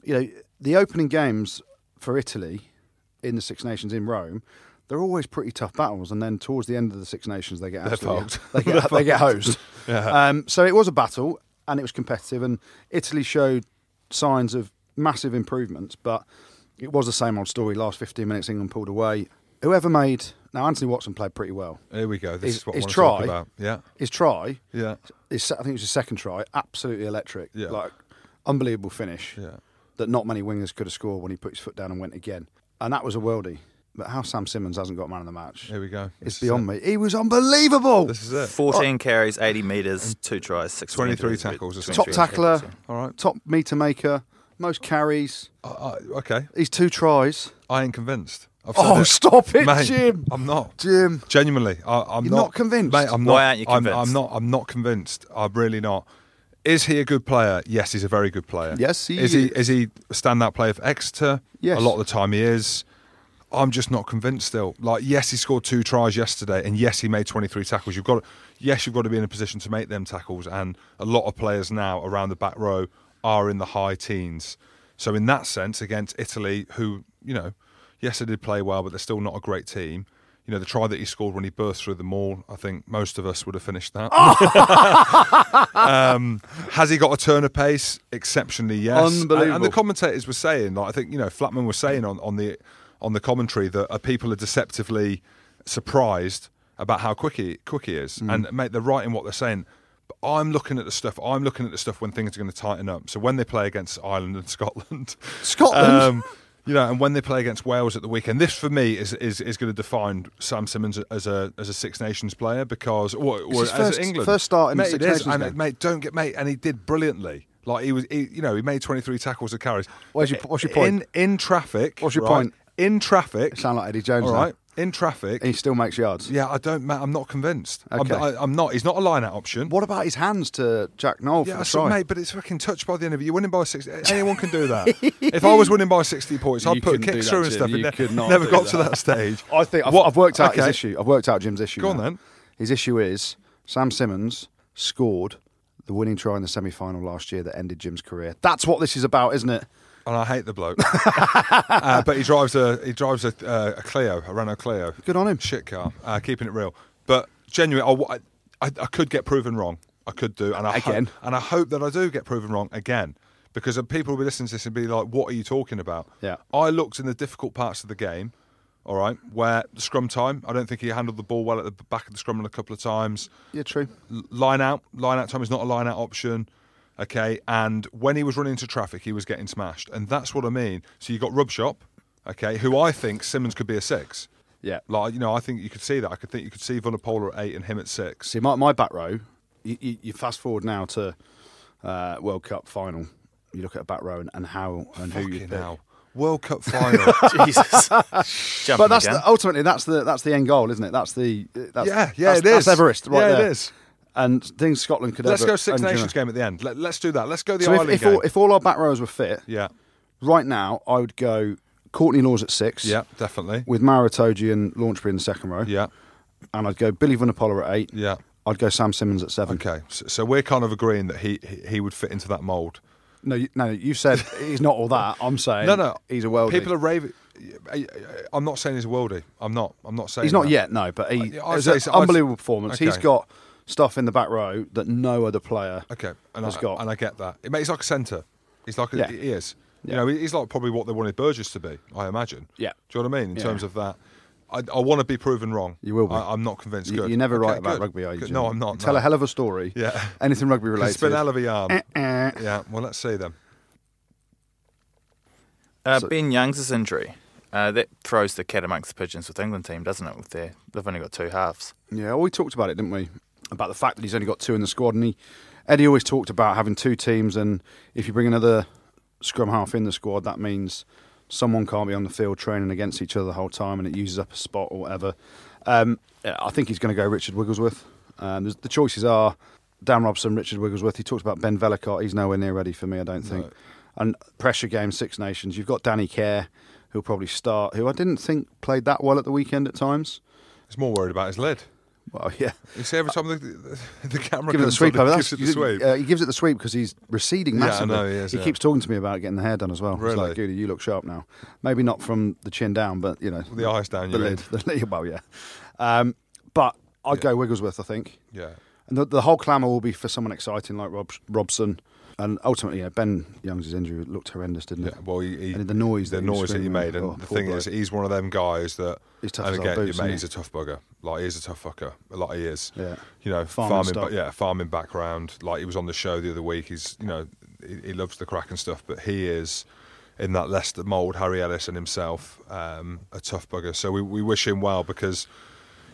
you know, the opening games for Italy in the Six Nations in Rome, they're always pretty tough battles, and then towards the end of the Six Nations, they get absolutely, they get they get hosed. Yeah. Um, so it was a battle, and it was competitive, and Italy showed signs of massive improvements, but it was the same old story. Last 15 minutes, England pulled away. Whoever made now, Anthony Watson played pretty well. Here we go. This His- is what his I want to talk try- about. Yeah, His try, yeah, his, I think it was his second try, absolutely electric. Yeah. Like unbelievable finish yeah. that not many wingers could have scored when he put his foot down and went again. And that was a worldie. But how Sam Simmonds hasn't got man of the match Here we go. is This beyond it. me. He was unbelievable. This is it. 14 carries, 80 metres, two tries, 16 23 meters, tackles or 23 Top something. tackler, All right. top meter maker, most carries. Uh, uh, okay. He's two tries. I ain't convinced. I've said Oh, it. stop it, Mate, Jim. I'm not. Jim. Genuinely, I, I'm You're not convinced? Mate, I'm Why aren't you I'm- convinced? I'm, not. I'm not convinced. I'm really not. Is he a good player? Yes, he's a very good player. Yes, he is. He is. is he a standout player for Exeter? Yes. A lot of the time he is. I'm just not convinced still. Like, yes, he scored two tries yesterday, and yes, he made 23 tackles. You've got, to, yes, you've got to be in a position to make them tackles, and a lot of players now around the back row are in the high teens. So in that sense, against Italy, who you know, yes, they did play well, but they're still not a great team. You know, the try that he scored when he burst through the maul, I think most of us would have finished that. um, has he got a turn of pace? Exceptionally, yes. And- And, the commentators were saying, like I think you know, Flatman was saying on, on the on the commentary that uh, people are deceptively surprised about how quick he quick he is, Mm. and mate, they're right in what they're saying. But I'm looking at the stuff. I'm looking at the stuff when things are going to tighten up. So when they play against Ireland and Scotland, Scotland? um, you know, and when they play against Wales at the weekend, this for me is is, is going to define Sam Simmonds as a as a Six Nations player because or, or as first- England first start in the mate, Six Nations and, game. mate, don't get mate, and he did brilliantly. Like he was, he, you know, he made 23 tackles of carries. Where's your- what's your point? In in traffic. What's your right, point? In traffic. You sound like Eddie Jones All now. right. In traffic. And he still makes yards. yeah, I don't. I'm not convinced. Okay. I'm, I, I'm not. He's not a line-out option. What about his hands to Jack Nowell Yeah, for I the saw, mate, but it's fucking touch by the end of it. You're winning by 60. Anyone can do that. if I was winning by 60 points, I'd You put kicks through and stuff. You It ne- could not never do got to that. that stage. I think I've, What- I've worked out his issue. I've worked out Jim's issue. Go on now. then. His issue is Sam Simmonds scored the winning try in the semi-final last year that ended Jim's career. That's what this is about, isn't it? And I hate the bloke. uh, but he drives a he drives a, uh, a Clio, a Renault Clio. Good on him. Shit car. Uh, keeping it real. But genuinely, I, I, I could get proven wrong. I could do, and I Again. hope, and I hope that I do get proven wrong again, because people will be listening to this and be like, "What are you talking about?" Yeah. I looked in the difficult parts of the game. All right, where the scrum time, I don't think he handled the ball well at the back of the scrum a couple of times. Yeah, true. L- line out, line out time is not a line out option. Okay, and when he was running into traffic, he was getting smashed, and that's what I mean. So you got Robshaw, okay, who I think Simmonds could be a six. Yeah. Like you know, I think you could see that. I could think you could see Vunipola at eight and him at six. See, my, my back row, you, you, you fast forward now to uh, World Cup final. You look at a back row and, and how and who you Fucking pick. hell. World Cup final. Jesus. Jumping But that's the, ultimately that's the that's the end goal, isn't it? That's the that's, yeah, yeah, that's, it is. That's Everest, right yeah, there. it is. And things Scotland could Let's ever. go Six and, you know. Nations game at the end. Let, us do that. Let's go the So if, Ireland if, game. all, if all our back rows were fit, yeah, right now I would go Courtney Lawes at six. yeah, definitely. With Maro Itoje and Launchbury in the second row. Yeah, And I'd go Billy Vunipola at eight. yeah. I'd go Sam Simmonds at seven. Okay, so, so we're kind of agreeing that he he, he would fit into that mould. No, you, no, you said he's not all that. I'm saying No, no. he's a worldie. People are raving. I'm not saying he's a worldie. I'm not. I'm not saying he's not that. yet, no, but he I'd it was say an. I'd- unbelievable performance. He's got stuff in the back row that no other player. Okay, and has I, got. and I get that. It makes like a centre. He's like a, Yeah. he is. Yeah. You know, he's like probably what they wanted Burgess to be. I imagine. Yeah. Do you know what I mean in Yeah. terms of that? I, I want to be proven wrong. You will be. I, I'm not convinced. You, Good. you're never Okay, right about good. rugby, are you? Good. No, I'm not. You tell no. a hell of a story. Yeah. Anything rugby related. It's been a hell of a yarn. Eh. yeah. Well, let's see then. Uh, So- ben Youngs' injury. Uh, that throws the cat amongst the pigeons with the England team, doesn't it? With their, they've only got two halves. Yeah, well, we talked about it, didn't we? About the fact that he's only got two in the squad, and he Eddie always talked about having two teams, and if you bring another scrum half in the squad, that means someone can't be on the field training against each other the whole time, and it uses up a spot or whatever. Um, I think he's going to go Richard Wigglesworth. Um, the choices are Dan Robson, Richard Wigglesworth. He talked about Ben Vellacott. He's nowhere near ready for me, I don't think. No. And pressure game, Six Nations. You've got Danny Care, who'll probably start, who I didn't think played that well at the weekend at times. He's more worried about his lid. Well, yeah. You see, every time the, the, the camera Give it the sweep on, over. he That's, gives it the sweep. Uh, he gives it the sweep because he's receding Yeah, I massively. know he is, yeah. keeps talking to me about getting the hair done as well. Really? like, Goody, you look sharp now. Maybe not from the chin down, but you know, the eyes down. the lid. The lid. Well, yeah. Um, but I'd Yeah. go Wigglesworth. I think, Yeah. and the, the whole clamour will be for someone exciting like Rob, Robson. And ultimately, yeah, Ben Youngs' injury looked horrendous, didn't Yeah, it? well, he, he, And the noise the that he noise that he made, and oh, the thing bloke. is, he's one of them guys that. He's tough and again, mate, he? he's a tough bugger. Like he is a tough fucker. Like he is. Yeah. You know, Farming farming, stock. but yeah, farming background. Like he was on the show the other week. He's, you know, he, he loves the crack and stuff, but he is in that Leicester mould. Harry Ellis and himself, um, a tough bugger. So we, we wish him well because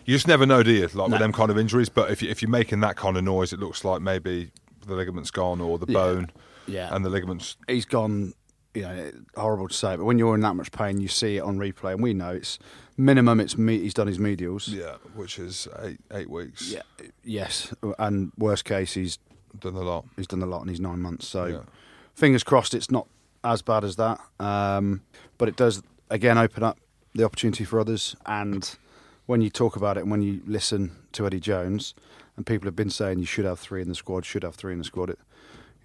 you just never know, do you? Like No. with them kind of injuries. But if you, if you're making that kind of noise, it looks like maybe the ligament's gone or the Yeah. bone Yeah. and the ligaments. he's gone. You know, horrible to say, but when you're in that much pain, you see it on replay, and we know it's minimum. It's me. He's done his medials. Yeah, which is eight eight weeks. Yeah. Yes, and worst case, he's done a lot. he's done a lot in his nine months. So, Yeah. fingers crossed, it's not as bad as that. Um, but it does again open up the opportunity for others. And when you talk about it, and when you listen to Eddie Jones, and people have been saying you should have three in the squad, should have three in the squad. It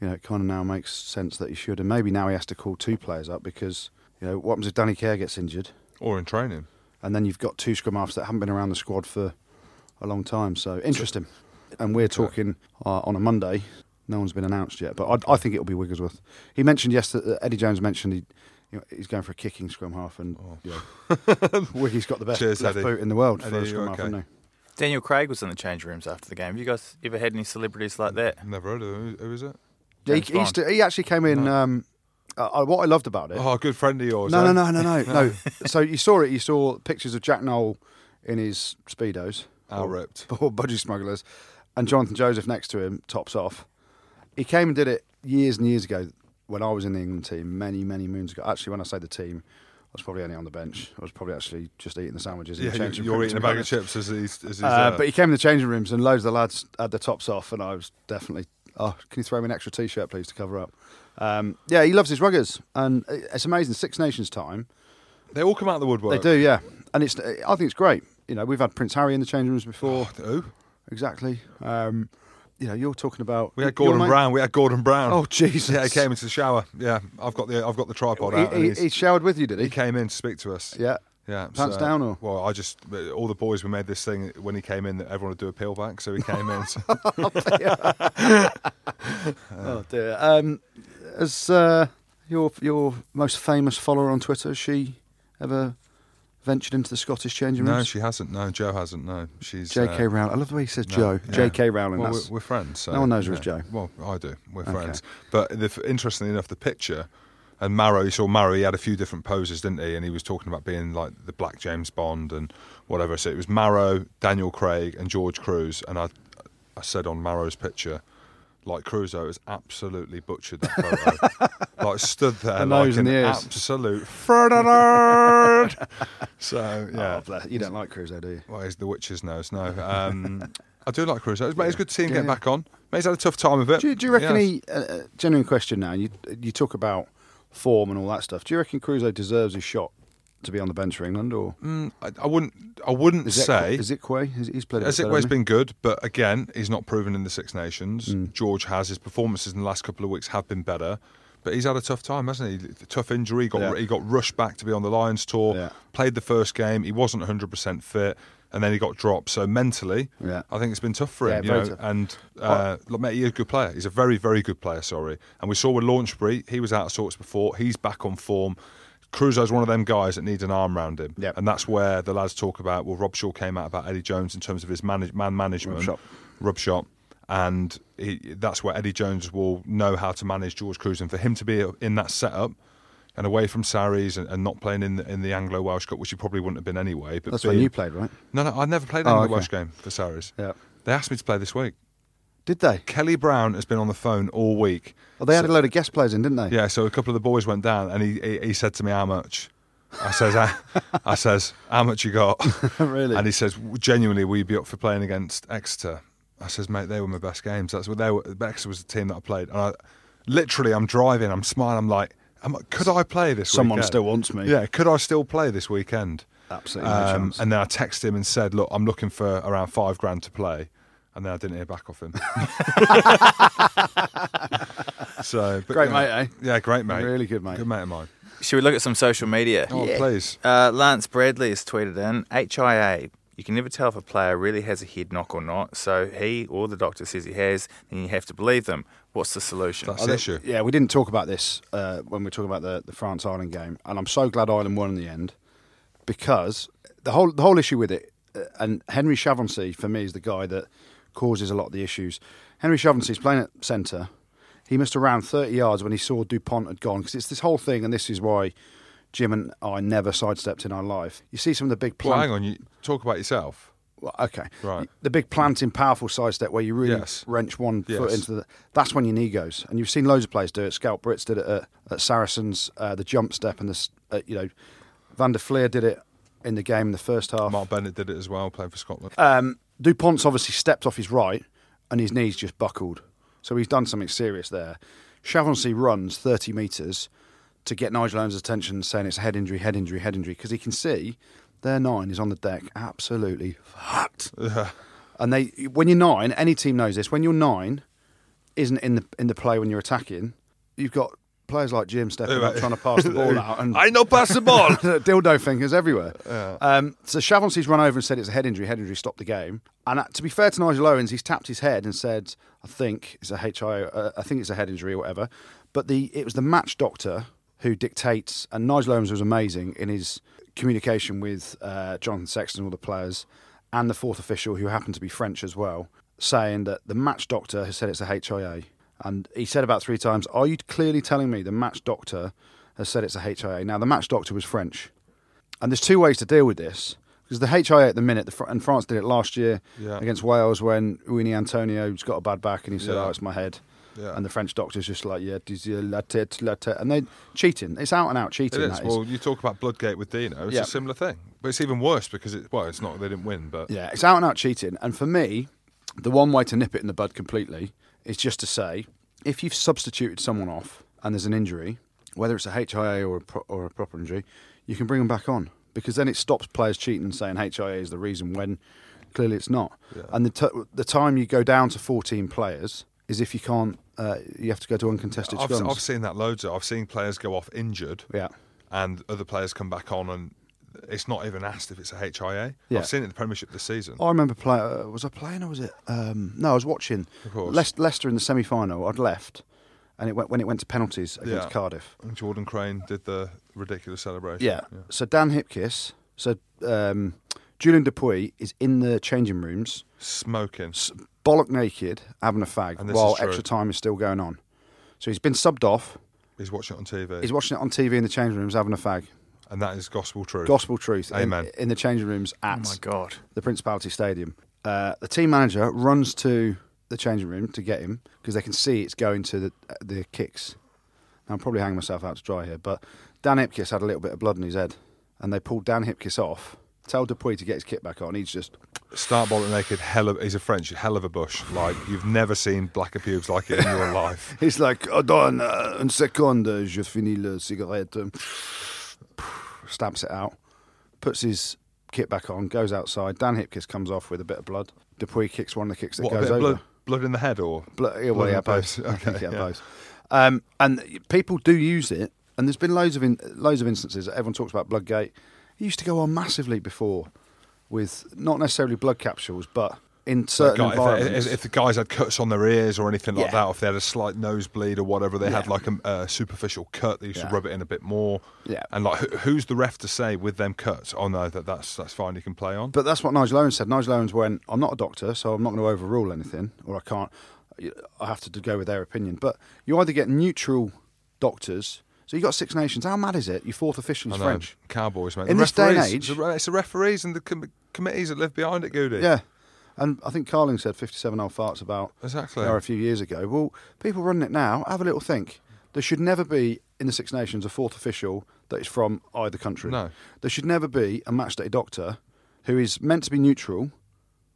you know it kind of now makes sense that he should, and maybe now he has to call two players up because you know what happens if Danny Care gets injured, Or in training. And then you've got two scrum halves that haven't been around the squad for a long time. So interesting. And we're talking uh, on a Monday. No one's been announced yet, but I, I think it'll be Wigglesworth. He mentioned yesterday. Eddie Jones mentioned he, you know, he's going for a kicking scrum half, and you know, Wiggy's got the best Oh. Cheers, left Eddie. boot in the world for a you scrum half, okay? hasn't Daniel Craig was in the change rooms after the game. Have you guys ever had any celebrities like that? Never heard of him. Who- Who is it? he? James he, he, Bond. st- he actually came in. No. Um, uh, what I loved about it. Oh, a good friend of yours. no, eh? no, no, no, no, no. So you saw it. You saw pictures of Jack Nowell in his speedos, or- ripped. or budgie smugglers, and Jonathan Joseph next to him, tops off. He came and did it years and years ago when I was in the England team, many, many moons ago. Actually, when I say the team, I was probably only on the bench. I was probably actually just eating the sandwiches. in Yeah, the you're eating a bag of chips as he's. As he's Uh, uh, but he came in the changing rooms and loads of the lads had their tops off, and I was definitely, oh, can you throw me an extra t-shirt, please, to cover up? Um, yeah, he loves his ruggers, and it's amazing. Six Nations time, they all come out of the woodwork. they do, yeah, and it's. I think it's great. You know, we've had Prince Harry in the changing rooms before. Who? Exactly. Um, you know, you're talking about. We had Gordon Brown. We had Gordon Brown. Oh Jesus! yeah, he came into the shower. Yeah, I've got the I've got the tripod out. He, and he, he showered with you, did he he? came in to speak to us. Yeah. Yeah, Pants down, or? Well, I just all the boys we made this thing when he came in that everyone would do a peel back, so he came in. So, Oh dear. Um, has uh, your your most famous follower on Twitter has she ever ventured into the Scottish changing no, she hasn't. No, Joe hasn't. No, she's J.K. uh, Rowling. I love the way he says no, Joe. yeah. J.K. Rowling. Well, we're, we're friends. So, No one knows her as. Joe. Well, I do. We're Okay. friends. But the, interestingly enough, the picture and Maro, you saw Maro. He had a few different poses, didn't he? And he was talking about being like the Black James Bond and whatever. So it was Maro, Daniel Craig, and George Kruis. And I, I said on Maro's picture. Like Crusoe has absolutely butchered that photo. like stood there The like an the absolute Ferdinand. so yeah, Oh, you don't like Crusoe, do you? well, he's the witch's nose. No, um, I do like Crusoe. Mate, it's good to see him Yeah, get yeah. back on. Mate, he's had a tough time of it. Do you, do you reckon Yes. he? Uh, uh, genuine question now. You you talk about form and all that stuff. Do you reckon Crusoe deserves a shot to be on the bench for England, or Mm, I, I wouldn't. I wouldn't is it say. Isiekwe? He's, he's played. a bit better, Isiekwe's hasn't been good, but again, he's not proven in the Six Nations. Mm. George has. His performances in the last couple of weeks have been better, But he's had a tough time, hasn't he? Tough injury. He got Yeah. he got rushed back to be on the Lions tour. Yeah. Played the first game. He wasn't 100 percent fit, and then he got dropped. So mentally, Yeah. I think it's been tough for him. You know, tough. and uh, look, mate, he's a good player. He's a very very good player. Sorry, and we saw with Launchbury, he was out of sorts before. He's back on form. Crusoe's one of them guys that needs an arm around him, Yep. and that's where the lads talk about. Well, Robshaw came out about Eddie Jones in terms of his manage, man management, Robshaw. rub shop, and he, that's where Eddie Jones will know how to manage George Kruis. And for him to be in that setup and away from Sarries and, and not playing in the, in the Anglo Welsh Cup, which he probably wouldn't have been anyway. But That's being, when you played, right? No, no, I never played Oh, an Anglo okay. Welsh game for. Yeah. They asked me to play this week. Did they? Kelly Brown has been on the phone all week. Well, they had So- a load of guest players in, didn't they? Yeah, so a couple of the boys went down, and he he, he said to me, "How much?" I says, I, I says, "How much you got?" Really? And he says, "Genuinely, will you be up for playing against Exeter?" I says, "Mate, they were my best games. That's what they were. Exeter was the team that I played." And I, literally, I'm driving, I'm smiling, I'm like, "Could I play this?" Someone weekend? still wants me. Yeah, could I still play this weekend? Absolutely Um, chance. and then I texted him and said, "Look, I'm looking for around five grand to play." And then I didn't hear back off him. so, but, Great you know, mate, eh? Yeah, great mate. Really good mate. Good mate of mine. Should we look at some social media? Oh, please. Uh, Lance Bradley has tweeted in HIA. You can never tell if a player really has a head knock or not. So he or the doctor says he has, then you have to believe them. What's the solution? That's I the issue. Yeah, we didn't talk about this uh, when we were talking about the, the France Ireland game, and I'm so glad Ireland won in the end because the whole the whole issue with it, uh, and Henry Chavancy for me is the guy that causes a lot of the issues. Henry Chavancy's playing at centre. He must have ran 30 yards when he saw Dupont had gone because it's this whole thing, and this is why Jim and I never sidestepped in our life. You see some of the big Well, hang on. You talk about yourself. well, okay. Right. The big planting, powerful sidestep where you really Yes. wrench one foot into the. That's when your knee goes, and you've seen loads of players do it. Schalk Brits did it at, at Saracens. Uh, the jump step and the, uh, you know, Van der Flier did it in the game in the first half. Mark Bennett did it as well, playing for Scotland. Um, Dupont's obviously stepped off his right, and his knees just buckled, so he's done something serious there. Chavancy runs 30 metres to get Nigel Owens' attention, saying it's a head injury, head injury, head injury, because he can see their nine is on the deck, absolutely fucked. And they, when you're nine, any team knows this. When you're nine, isn't in the in the play when you're attacking. You've got players like Jim stepping up, trying to pass the ball out, and I know pass the ball. dildo fingers everywhere. Um, so Chavancy's run over and said it's a head injury. Head injury stopped the game. And uh, to be fair to Nigel Owens, he's tapped his head and said, "I think it's a HIO. Uh, I think it's a head injury or whatever." But the it was the match doctor who dictates, and Nigel Owens was amazing in his communication with uh, Jonathan Sexton, and all the players, and the fourth official, who happened to be French as well, saying that the match doctor has said it's a HIA. And he said about three times, Are you clearly telling me the match doctor has said it's a HIA? Now, the match doctor was French. And there's two ways to deal with this. Because the HIA at the minute, the, and France did it last year Yeah. against Wales when Uini Atonio's got a bad back and he said, Yeah. Oh, it's my head. Yeah. And the French doctor's just like, Yeah, la tête, la tête. And they're cheating. It's out and out cheating. is. that is. Well, you talk about Bloodgate with Dino. It's Yeah. a similar thing, but it's even worse because it. Well, it's not. They didn't win, but Yeah, it's out and out cheating. And for me, the one way to nip it in the bud completely is just to say if you've substituted someone off and there's an injury, whether it's a HIA or a, pro- or a proper injury, you can bring them back on because then it stops players cheating and saying HIA is the reason when clearly it's not. Yeah. And the, t- the time you go down to 14 players is if you can't, uh, you have to go to uncontested I've, scrums. I've seen that loads. Of, I've seen players go off injured, yeah. and other players come back on, and it's not even asked if it's a HIA. Yeah. I've seen it in the Premiership this season. I remember playing. Uh, was I playing or was it? Um, no, I was watching Of course. Leic- Leicester in the semi-final. I'd left, and it went when it went to penalties against Yeah. Cardiff. And Jordan Crane did the ridiculous celebration. Yeah. So Dan Hipkiss, so um, Julien Dupuy is in the changing rooms, smoking. s- bollock naked, having a fag, while extra time is still going on. So he's been subbed off. He's watching it on TV, He's watching it on TV in the changing rooms, having a fag. And that is gospel truth. Gospel truth. Amen. In, the changing rooms oh at my God. the Principality Stadium. Uh, the team manager runs to the changing room to get him because they can see it's going to the, the kicks. Now, I'm probably hanging myself out to dry here, but Dan Hipkiss had a little bit of blood in his head, and they pulled Dan Hipkiss off. Tell Dupuy to get his kit back on. He's just Start bolting naked. Hell of. He's a French. Hell of a bush. Like you've never seen blacker pubes like it in your life. he's like, Attends, uh, une seconde, je finis le cigarette. Stamps it out, puts his kit back on, goes outside. Dan Hipkiss comes off with a bit of blood. Dupuy kicks one of the kicks that what goes over. blood, blood in the head, or Blood, yeah, well, Blood yeah, both. face. I think, Okay, yeah, yeah. both. Um, and people do use it, and there's been loads of in, loads of instances. that Everyone talks about Bloodgate. It used to go on massively before, with not necessarily blood capsules, but in certain Guy- if, environments. if, if the guys had cuts on their ears or anything like Yeah. that, or if they had a slight nosebleed or whatever, they had like a, a superficial cut. They used Yeah. to rub it in a bit more. Yeah. And like, who, who's the ref to say with them cuts? Oh no, that that's that's fine. You can play on. But that's what Nigel Owens said. Nigel Owens went, I'm not a doctor, so I'm not going to overrule anything, or I can't. I have to go with their opinion. But you either get neutral doctors. So you got Six Nations. How mad is it? Your fourth official is French. Cowboys, mate. In The this day and age- it's the referees and the com- committees that live behind it, Goody. Yeah. And I think Carling said 57 old farts about Exactly. a few years ago. Well, people running it now, have a little think. There should never be in the Six Nations a fourth official that is from either country. No. There should never be a match day doctor who is meant to be neutral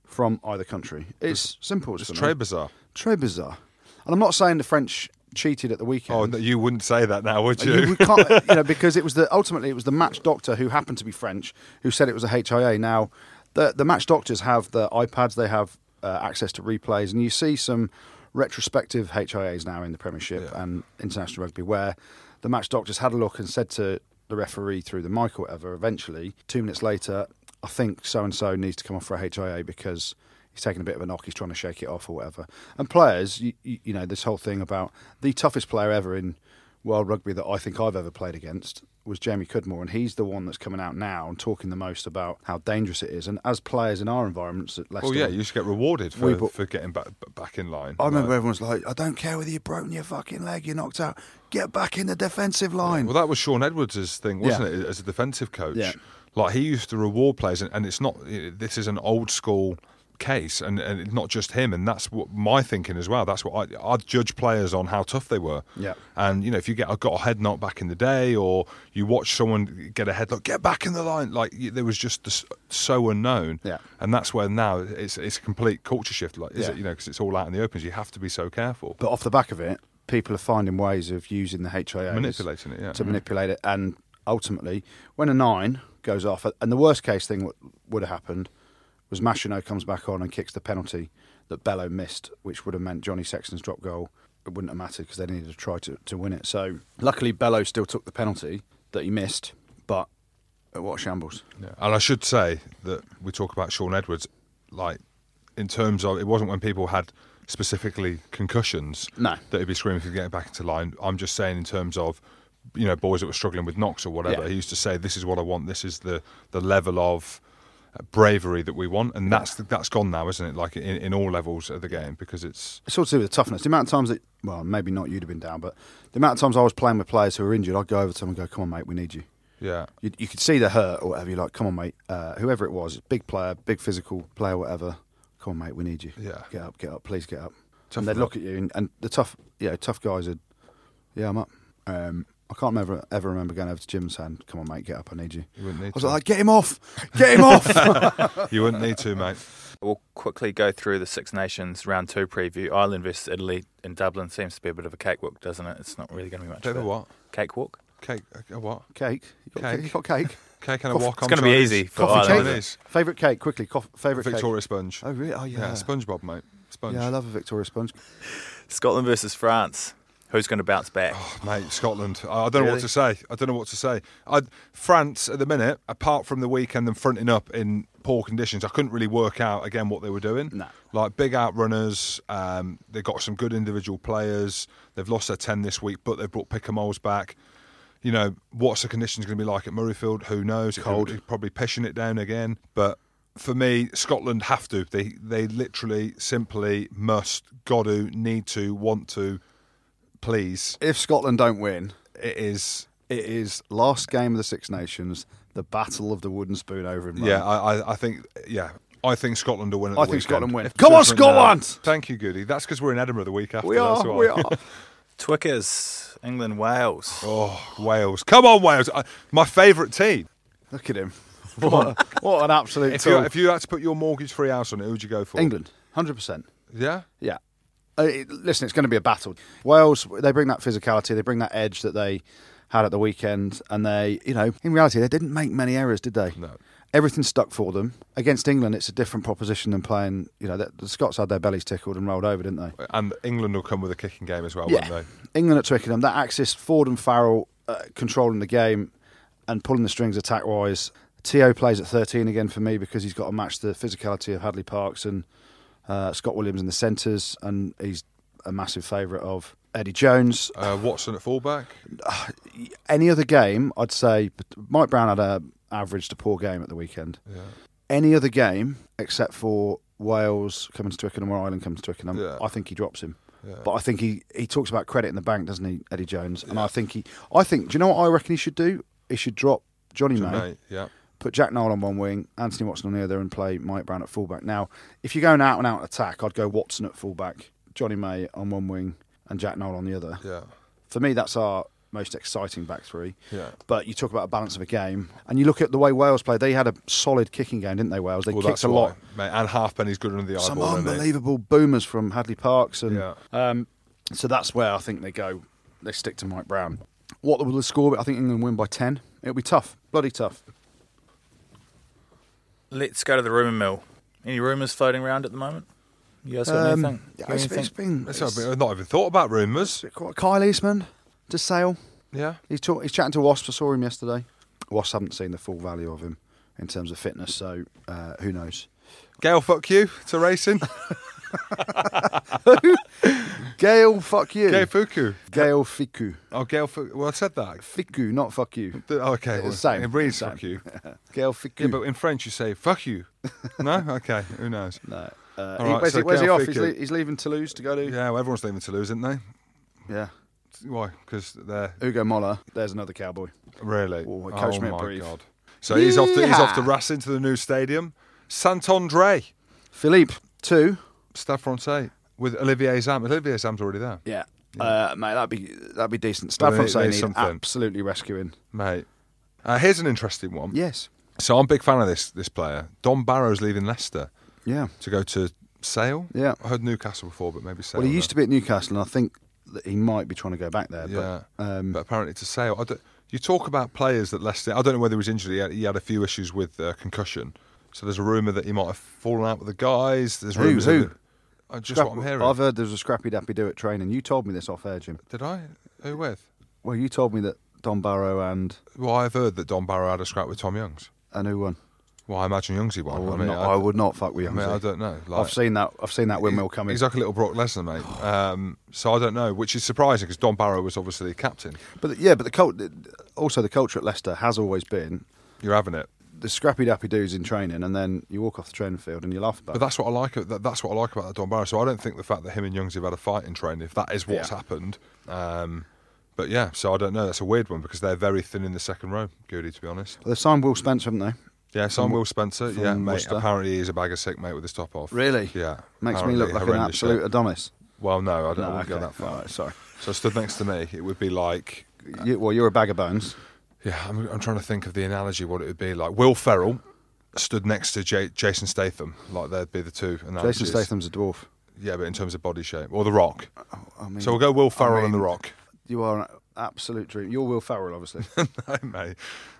from either country. It's simple. It's for me. très bizarre. Très bizarre. And I'm not saying the French cheated at the weekend. Oh, no, you wouldn't say that now, would uh, you? You- can't, you know, because it was the ultimately it was the match doctor who happened to be French who said it was a HIA. Now, the the match doctors have the iPads, they have uh, access to replays, and you see some retrospective HIAs now in the Premiership Yeah. and international rugby where the match doctors had a look and said to the referee through the mic or whatever. Eventually, two minutes later, I think so and so needs to come off for a HIA because. He's taking a bit of a knock. He's trying to shake it off or whatever. And players, you, you, you know, this whole thing about the toughest player ever in world rugby that I think I've ever played against was Jamie Cudmore, and he's the one that's coming out now and talking the most about how dangerous it is. And as players in our environments at Leicester, Well, yeah, you should get rewarded for, bought- for getting back back in line. I remember Like- everyone's like, "I don't care whether you've broken your fucking leg, you're knocked out. Get back in the defensive line." Well, that was Shaun Edwards' thing, wasn't Yeah. it? As a defensive coach, Yeah. like he used to reward players, and, and it's not. This is an old school case, and, and not just him. And that's what my thinking as well. That's what I, I'd judge players on how tough they were. Yeah. And you know, if you get I got a head knock back in the day, or you watch someone get a headlock, get back in the line. Like there was just this, so unknown. Yeah. And that's where now it's it's a complete culture shift. Like, is Yeah. it? You know, because it's all out in the open. so You have to be so careful. But off the back of it, people are finding ways of using the HIA Manipulating it, yeah. to mm. manipulate it, and ultimately, when a nine goes off, and the worst case thing would have happened was Machenaud comes back on and kicks the penalty that Belleau missed, which would have meant Johnny Sexton's drop goal. It wouldn't have mattered because they needed to try to, to win it. So luckily, Belleau still took the penalty that he missed, but what a shambles! Yeah. And I should say that we talk about Shaun Edwards, like in terms of it wasn't when people had specifically concussions No. that he'd be screaming for getting back into line. I'm just saying in terms of you know boys that were struggling with knocks or whatever. Yeah. He used to say, "This is what I want. This is the the level of." Bravery that we want, and that's that's gone now, isn't it? Like in, in all levels of the game, because it's It's all to do with the toughness. The amount of times that, well, maybe not you'd have been down, but the amount of times I was playing with players who were injured, I'd go over to them and go, "Come on, mate, we need you." yeah, You, you could see they're hurt or whatever. You're like, "Come on, mate." Uh, whoever it was, big player, big physical player, whatever. Come on, mate, we need you. Yeah. get up, get up, please get up. Tough and they'd look at you, and, and the tough, yeah, tough guys would, yeah, I'm up. Um, I can't ever ever remember going over to Jim and saying, "Come on, mate, get up, I need you." you wouldn't need to. I was to. like, "Get him off, get him off." you wouldn't need to, mate. We'll quickly go through the Six Nations round two preview. Ireland versus Italy in Dublin seems to be a bit of a cakewalk, doesn't it? It's not really going to be much. Bit of of a what? Cakewalk. Cake? A what? cake, you got Cake. cake. You got cake. Cake and a walk It's going to be easy for Coffee Ireland. Chinese. Favorite cake, quickly. Cof- favorite cake. Victoria Sponge. Oh really? Oh yeah. yeah, SpongeBob, mate. Sponge. Yeah, I love a Victoria Sponge. Scotland versus France. Who's going to bounce back? Mate, Scotland. I, don't know Really? what to say. I don't know what to say. i France at the minute, apart from the weekend and fronting up in poor conditions, I couldn't really work out again what they were doing. No. Like big outrunners. Um, they've got some good individual players. They've lost their ten this week, but they've brought Picamoles back. You know what's the conditions going to be like at Murrayfield? Who knows? It Cold. could- probably pissing it down again. But for me, Scotland have to. They they literally, simply must, got to, need to, want to. Please, If Scotland don't win, it is it is last game of the Six Nations, the battle of the wooden spoon over in Rome. Yeah, I, I, I think. Yeah, I think Scotland will win. At I the think weekend. Scotland win. If Come on, judgment uh, now- Scotland! Thank you, Goody. That's because we're in Edinburgh the week after. we are. why. We are. Twickers, England, Wales. Oh, Wales! Come on, Wales! I, my favourite team. Look at him. What, what an absolute If you if you had to put your mortgage-free house on it, who'd you go for? England, hundred percent. Yeah. Yeah. Uh, listen, it's going to be a battle. Wales, they bring that physicality, they bring that edge that they had at the weekend, and they, you know, in reality, they didn't make many errors, did they? No. Everything's stuck for them. Against England, it's a different proposition than playing. You know, the, the Scots had their bellies tickled and rolled over, didn't they? And England will come with a kicking game as well, Yeah. won't they? England at Twickenham, that axis, Ford and Farrell uh, controlling the game and pulling the strings attack wise. Te'o plays at 13 again for me because he's got to match the physicality of Hadleigh Parkes and uh, Scott Williams in the centres, and he's a massive favourite of Eddie Jones. Uh, Watson at fullback. Any other game, I'd say Mike Brown had a average to poor game at the weekend. Yeah. Any other game except for Wales coming to Twickenham or Ireland comes to Twickenham, Yeah. I think he drops him. Yeah. But I think he, he talks about credit in the bank, doesn't he, Eddie Jones? And I think he, I think, do you know what I reckon he should do? He should drop Johnny May, Mate, yeah. Put Jack Nowell on one wing, Anthony Watson on the other, and play Mike Brown at fullback. Now, if you're going out and out attack, I'd go Watson at fullback, Johnny May on one wing, and Jack Nowell on the other. Yeah. For me, that's our most exciting back three. Yeah. But you talk about a balance of a game, and you look at the way Wales played. They had a solid kicking game, didn't they? Wales. They Well, kicked a lot. mate. And Halfpenny's good under the eye. Some unbelievable boomers from Hadleigh Parkes, and Yeah. um, so that's where I think they go. They stick to Mike Brown. What will the score be? I think England win by ten. It'll be tough, bloody tough. Let's go to the rumour mill. Any rumours floating around at the moment? You guys got Um, anything? yeah, Got it's, anything? it's been It's it's, not- I've not even thought about rumours. quite- Kyle Eastmond to Sale. Yeah. He's talk, he's chatting to Wasps. I saw him yesterday. Wasps haven't seen the full value of him in terms of fitness, so uh, who knows? Gail, fuck you to racing. Gail, fuck you. Gail Fuku. Gail Fiku. Oh, Gail Fuku. Well, I said that. Fiku, not fuck you. The- oh, okay. It's well, the same, It reads same. fuck you. Gail Fiku. Yeah, but in French you say fuck you. no? Okay. Who knows? no. Uh, All he- right, where's so he, where's he off? He's, le- he's leaving Toulouse to go to. Yeah, well, everyone's leaving Toulouse, isn't they? Yeah. Why? Because they're Ugo Mola. There's another cowboy. really. Oh, he coached me my Brive. god. So he's off. To, he's off to. Racing to the new stadium, Saint Andre, Philippe, two. Stade Francais, with Olivier Zam. Olivier Zam's already there, Yeah. Uh, mate, that'd be that'd be decent. Well, they- Francais need something. absolutely rescuing. mate. Uh, here's an interesting one. Yes. So I'm a big fan of this this player. Dom Barrow's leaving Leicester Yeah. to go to Sale. Yeah. I heard Newcastle before, but maybe Sale. Well, he used to be at Newcastle, and I think that he might be trying to go back there. Yeah, But, um, but apparently to Sale. You talk about players that Leicester. I don't know whether he was injured. He had, he had a few issues with uh, concussion. So there's a rumor that he might have fallen out with the guys. There's Who? rumours. Who? That, uh, just scrap- what I'm hearing. I've heard there's a scrappy dappy do at training. You told me this off air, Jim. Did I? Who with? Well, you told me that Dom Barrow and Well, I've heard that Dom Barrow had a scrap with Tom Youngs. and who won? Well, I imagine Youngsy won. I would, mean, not, I, would not fuck with I mean, I don't know. Like, I've seen that. I've seen that windmill coming. He's like a little Brock Lesnar, mate. Um, so I don't know, which is surprising because Dom Barrow was obviously the captain. but the- yeah, but the cult, also the culture at Leicester has always been You're having it. The scrappy dappy dudes in training, and then you walk off the training field and you laugh about. But it. that's what I like. That, that's what I like about that Dom Barrow. So I don't think the fact that him and Youngs have had a fight in training, if that is what's Yeah. happened. Um, but yeah, so I don't know. That's a weird one because they're very thin in the second row, Goody, to be honest. They've signed Will Spencer, haven't they? Yeah, so Will Spencer. Yeah, mate. Worcester. Apparently he's a bag of sick, mate, with his top off. Really? Yeah. Makes me look like an absolute. Adonis. Well, no, I don't No, wouldn't go okay. that far. All right, sorry. So stood next to me, it would be like You, well, you're a bag of bones. Yeah, I'm, I'm trying to think of the analogy what it would be like. Will Ferrell stood next to J- Jason Statham, like they'd be the two analogies. Jason Statham's a dwarf. Yeah, but in terms of body shape, or The Rock. I mean, So we'll go Will Ferrell and mean- The Rock. you are an absolute dream. You're Will Ferrell, obviously. no, mate.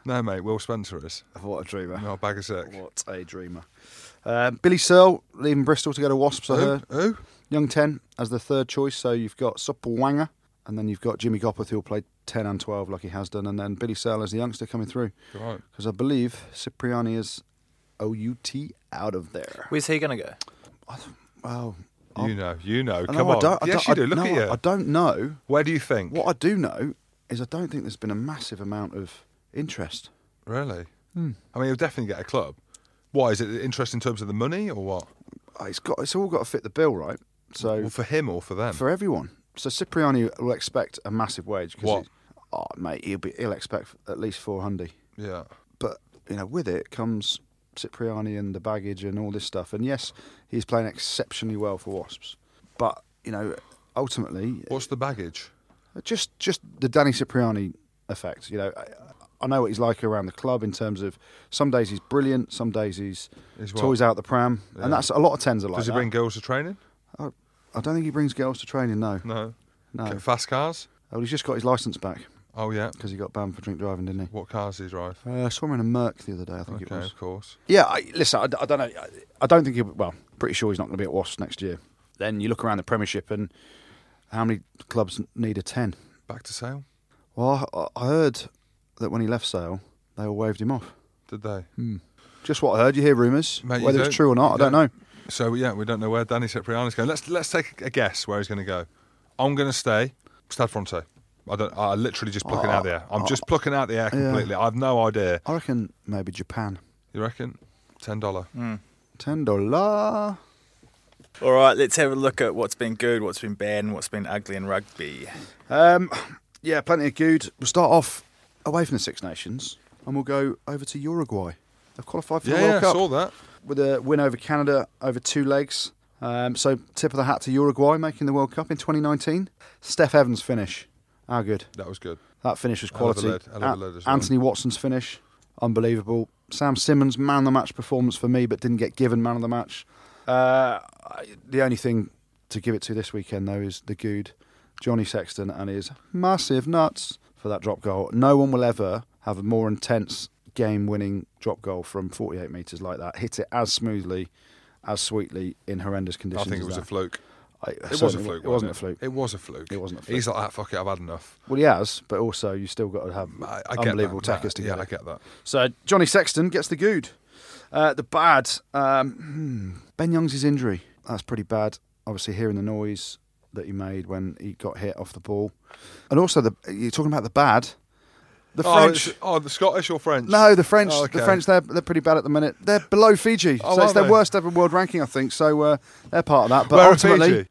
No, mate. Will Spencer is. what a dreamer. No, bag of sick. What a dreamer. Um, Billy Searle leaving Bristol to go to Wasps. I Who? heard. Who? Young 10 as the third choice. So you've got Sopoaga, and then you've got Jimmy Gopperth, who'll play 10 and 12 like he has done, and then Billy Searle as the youngster coming through. Right. Because I believe Cipriani is OUT out of there. Where's he going to go? Well, You know. You know. I Come know, I on. don't- I yes, don't- you I- do. Look no, at you. I don't know. Where do you think? What I do know is I don't think there's been a massive amount of interest. Really? Hmm. I mean, he'll definitely get a club. Why is it interest in terms of the money or what? Uh, It's got it's all got to fit the bill, right? So Well, for him or for them? for everyone. So Cipriani will expect a massive wage. 'cause Oh, mate, he'll be he'll expect at least four hundred. yeah. But you know, with it comes Cipriani and the baggage and all this stuff. And yes, he's playing exceptionally well for Wasps. But you know, ultimately, What's the baggage? Uh, just just the Danny Cipriani effect. You know, I, I know what he's like around the club in terms of some days he's brilliant, some days he's He's toys out the pram, Yeah. and that's a lot of tens are like Does he that. bring girls to training? I, I don't think he brings girls to training. No, No. no. Fast cars? Well, he's just got his license back. Oh yeah. because he got banned for drink driving, didn't he? What cars does he drive? Uh, I saw him in a Merc the other day. I think it was. of course. Yeah, I, listen, I, I don't know. I, I don't think he. Well, pretty sure he's not going to be at Wasps next year. Then you look around the Premiership and how many clubs need a ten? Back to Sale. Well, I, I heard that when he left Sale, they all waved him off. Did they? Hmm. Just what I heard. You hear rumours, whether it's true or not, I don't know. So yeah, we don't know where Danny Cipriani's going. Let's let's take a guess where he's going to go. I'm going to stay Stade Fronte. I don't. I literally just plucking out the air. I'm just plucking out the air completely. I've no idea. I reckon maybe Japan. You reckon? Ten dollar. Ten dollar. All right, let's have a look at what's been good, what's been bad, and what's been ugly in rugby. Um, yeah, plenty of good. We'll start off away from the Six Nations and we'll go over to Uruguay. They've qualified for Yeah, the yeah, World I Cup saw that. With a win over Canada over two legs. Um, so tip of the hat to Uruguay making the World Cup in 2019. Steff Evans finish. How good. That was good. That finish was Hell of a quality. lad, a A- well. Anthony Watson's finish, unbelievable. Sam Simmonds, man of the match performance for me, but didn't get given man of the match. Uh, the only thing to give it to this weekend, though, is the good Johnny Sexton and his massive nuts for that drop goal. No one will ever have a more intense game winning drop goal from 48 metres like that. Hit it as smoothly, as sweetly in horrendous conditions. I think it as was a fluke. I- It was a fluke. It wasn't a fluke. It was a fluke. It wasn't a fluke. He's like, ah, fuck it, I've had enough. Well, he has, but also you still got to have I, I get unbelievable that. tackers Yeah, together. I get that. So Johnny Sexton gets the good. Uh, the bad, um, hmm, Ben Youngs' injury. That's pretty bad. Obviously, hearing the noise that he made when he got hit off the ball, and also the you're talking about the bad. The Oh, French. Oh, the Scottish or French? no, the French. Oh, okay. The French. They're they're pretty bad at the minute. They're below Fiji, Oh, so it's their they? worst ever world ranking, I think. So uh, they're part of that. But Where ultimately,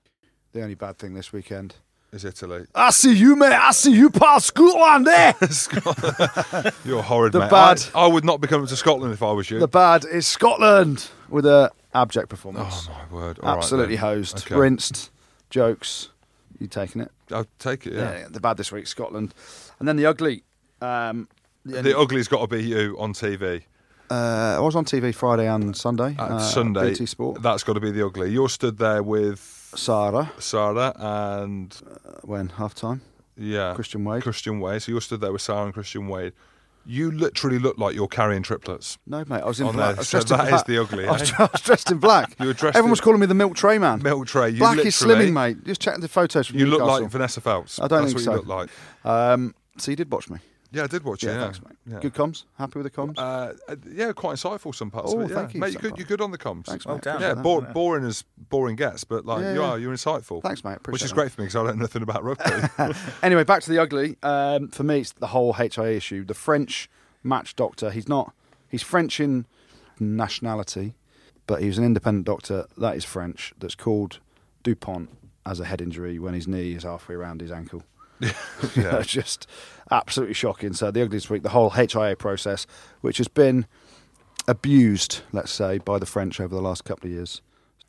the only bad thing this weekend. Is Italy. I see you, mate. I see you, past Scotland there. You're horrid, The mate. bad- I, I would not be coming to Scotland if I was you. the bad is Scotland with a abject performance. oh my word! All right Absolutely then. hosed, Okay. rinsed, jokes. You taking it? I'll take it. Yeah. Yeah. The bad this week, Scotland, and then the ugly. Um, the, ugly's got to be you on TV. uh, I was on TV Friday and Sunday. Uh, Sunday, BT Sport. that's got to be the ugly. You're stood there with Sarah Sarah and uh, when half time. yeah, Christian Wade. Christian Wade. So you're stood there with Sarah and Christian Wade. You literally look like you're carrying triplets. No, mate, I was in On black. there. I was So dressed in that black. is the ugly, I was, eh? I was dressed in black. You were dressed Everyone in- was calling me the milk tray man. Milk tray. You black is slimming, mate. Just check the photos from You look like Vanessa Feltz. I don't That's think what so. you look like. Um, so you did watch me. Yeah, I did watch it. Yeah, Yeah, thanks, mate. Yeah. Good comms. Happy with the comms. Uh, uh, yeah, quite insightful some parts Oh, of it. Yeah. thank you, mate. You're good, you're good on the comms. Thanks, Well mate. done. Yeah, Appreciate bo- that. boring as boring gets, but like Yeah, you yeah. are, you're insightful. Thanks, mate. Which is that. great for me because I don't know nothing about rugby. Anyway, back to the ugly. Um, for me, it's the whole HIA issue. The French match doctor. He's not. He's French in nationality, but he was an independent doctor that is French. That's called Dupont as a head injury when his knee is halfway around his ankle. Yeah. it's just absolutely shocking. So the ugly this week, the whole HIA process, which has been abused, let's say, by the French over the last couple of years.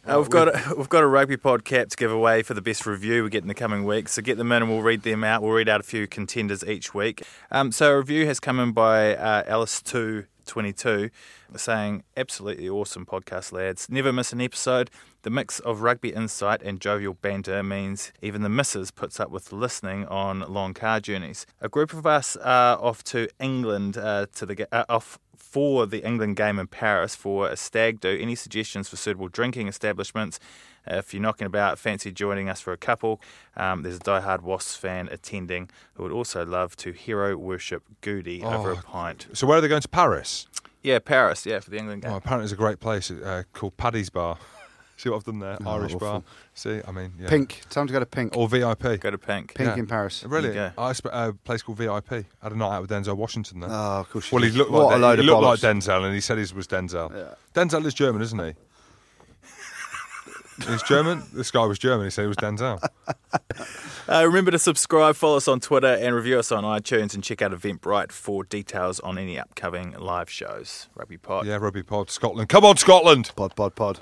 Uh, we've got a, we've got a rugby pod cap to give away for the best review we get in the coming weeks. So get them in and we'll read them out. We'll read out a few contenders each week. Um, so a review has come in by uh, Alice two twenty two, saying absolutely awesome podcast, lads. Never miss an episode. The mix of rugby insight and jovial banter means even the missus puts up with listening on long car journeys. A group of us are off to England uh, to the uh, off for the England game in Paris for a stag do. Any suggestions for suitable drinking establishments? Uh, if you're knocking about, fancy joining us for a couple, um, there's a diehard Wasps fan attending who would also love to hero worship Goody over a Oh. pint. so where are they going to Paris? Yeah, Paris, yeah, for the England game. Oh, apparently it's a great place uh, called Paddy's Bar. See what I've done there? Oh, Irish bar. See, I mean, yeah. Pink. Time to go to Pink. or VIP. Go to Pink. Pink yeah. in Paris. Really? There you go. I sp- a place called VIP. I had a night out with Denzel Washington there. Oh, of course. well, he looked What like a he looked like. Denzel, and he said he was Denzel. Yeah. Denzel is German, isn't he? He's German. This guy was German. He said he was Denzel. Uh, remember to subscribe, follow us on Twitter, and review us on iTunes, and check out Eventbrite for details on any upcoming live shows. Rugby Pod. yeah, Rugby Pod, Scotland. Come on, Scotland. Pod, pod, pod.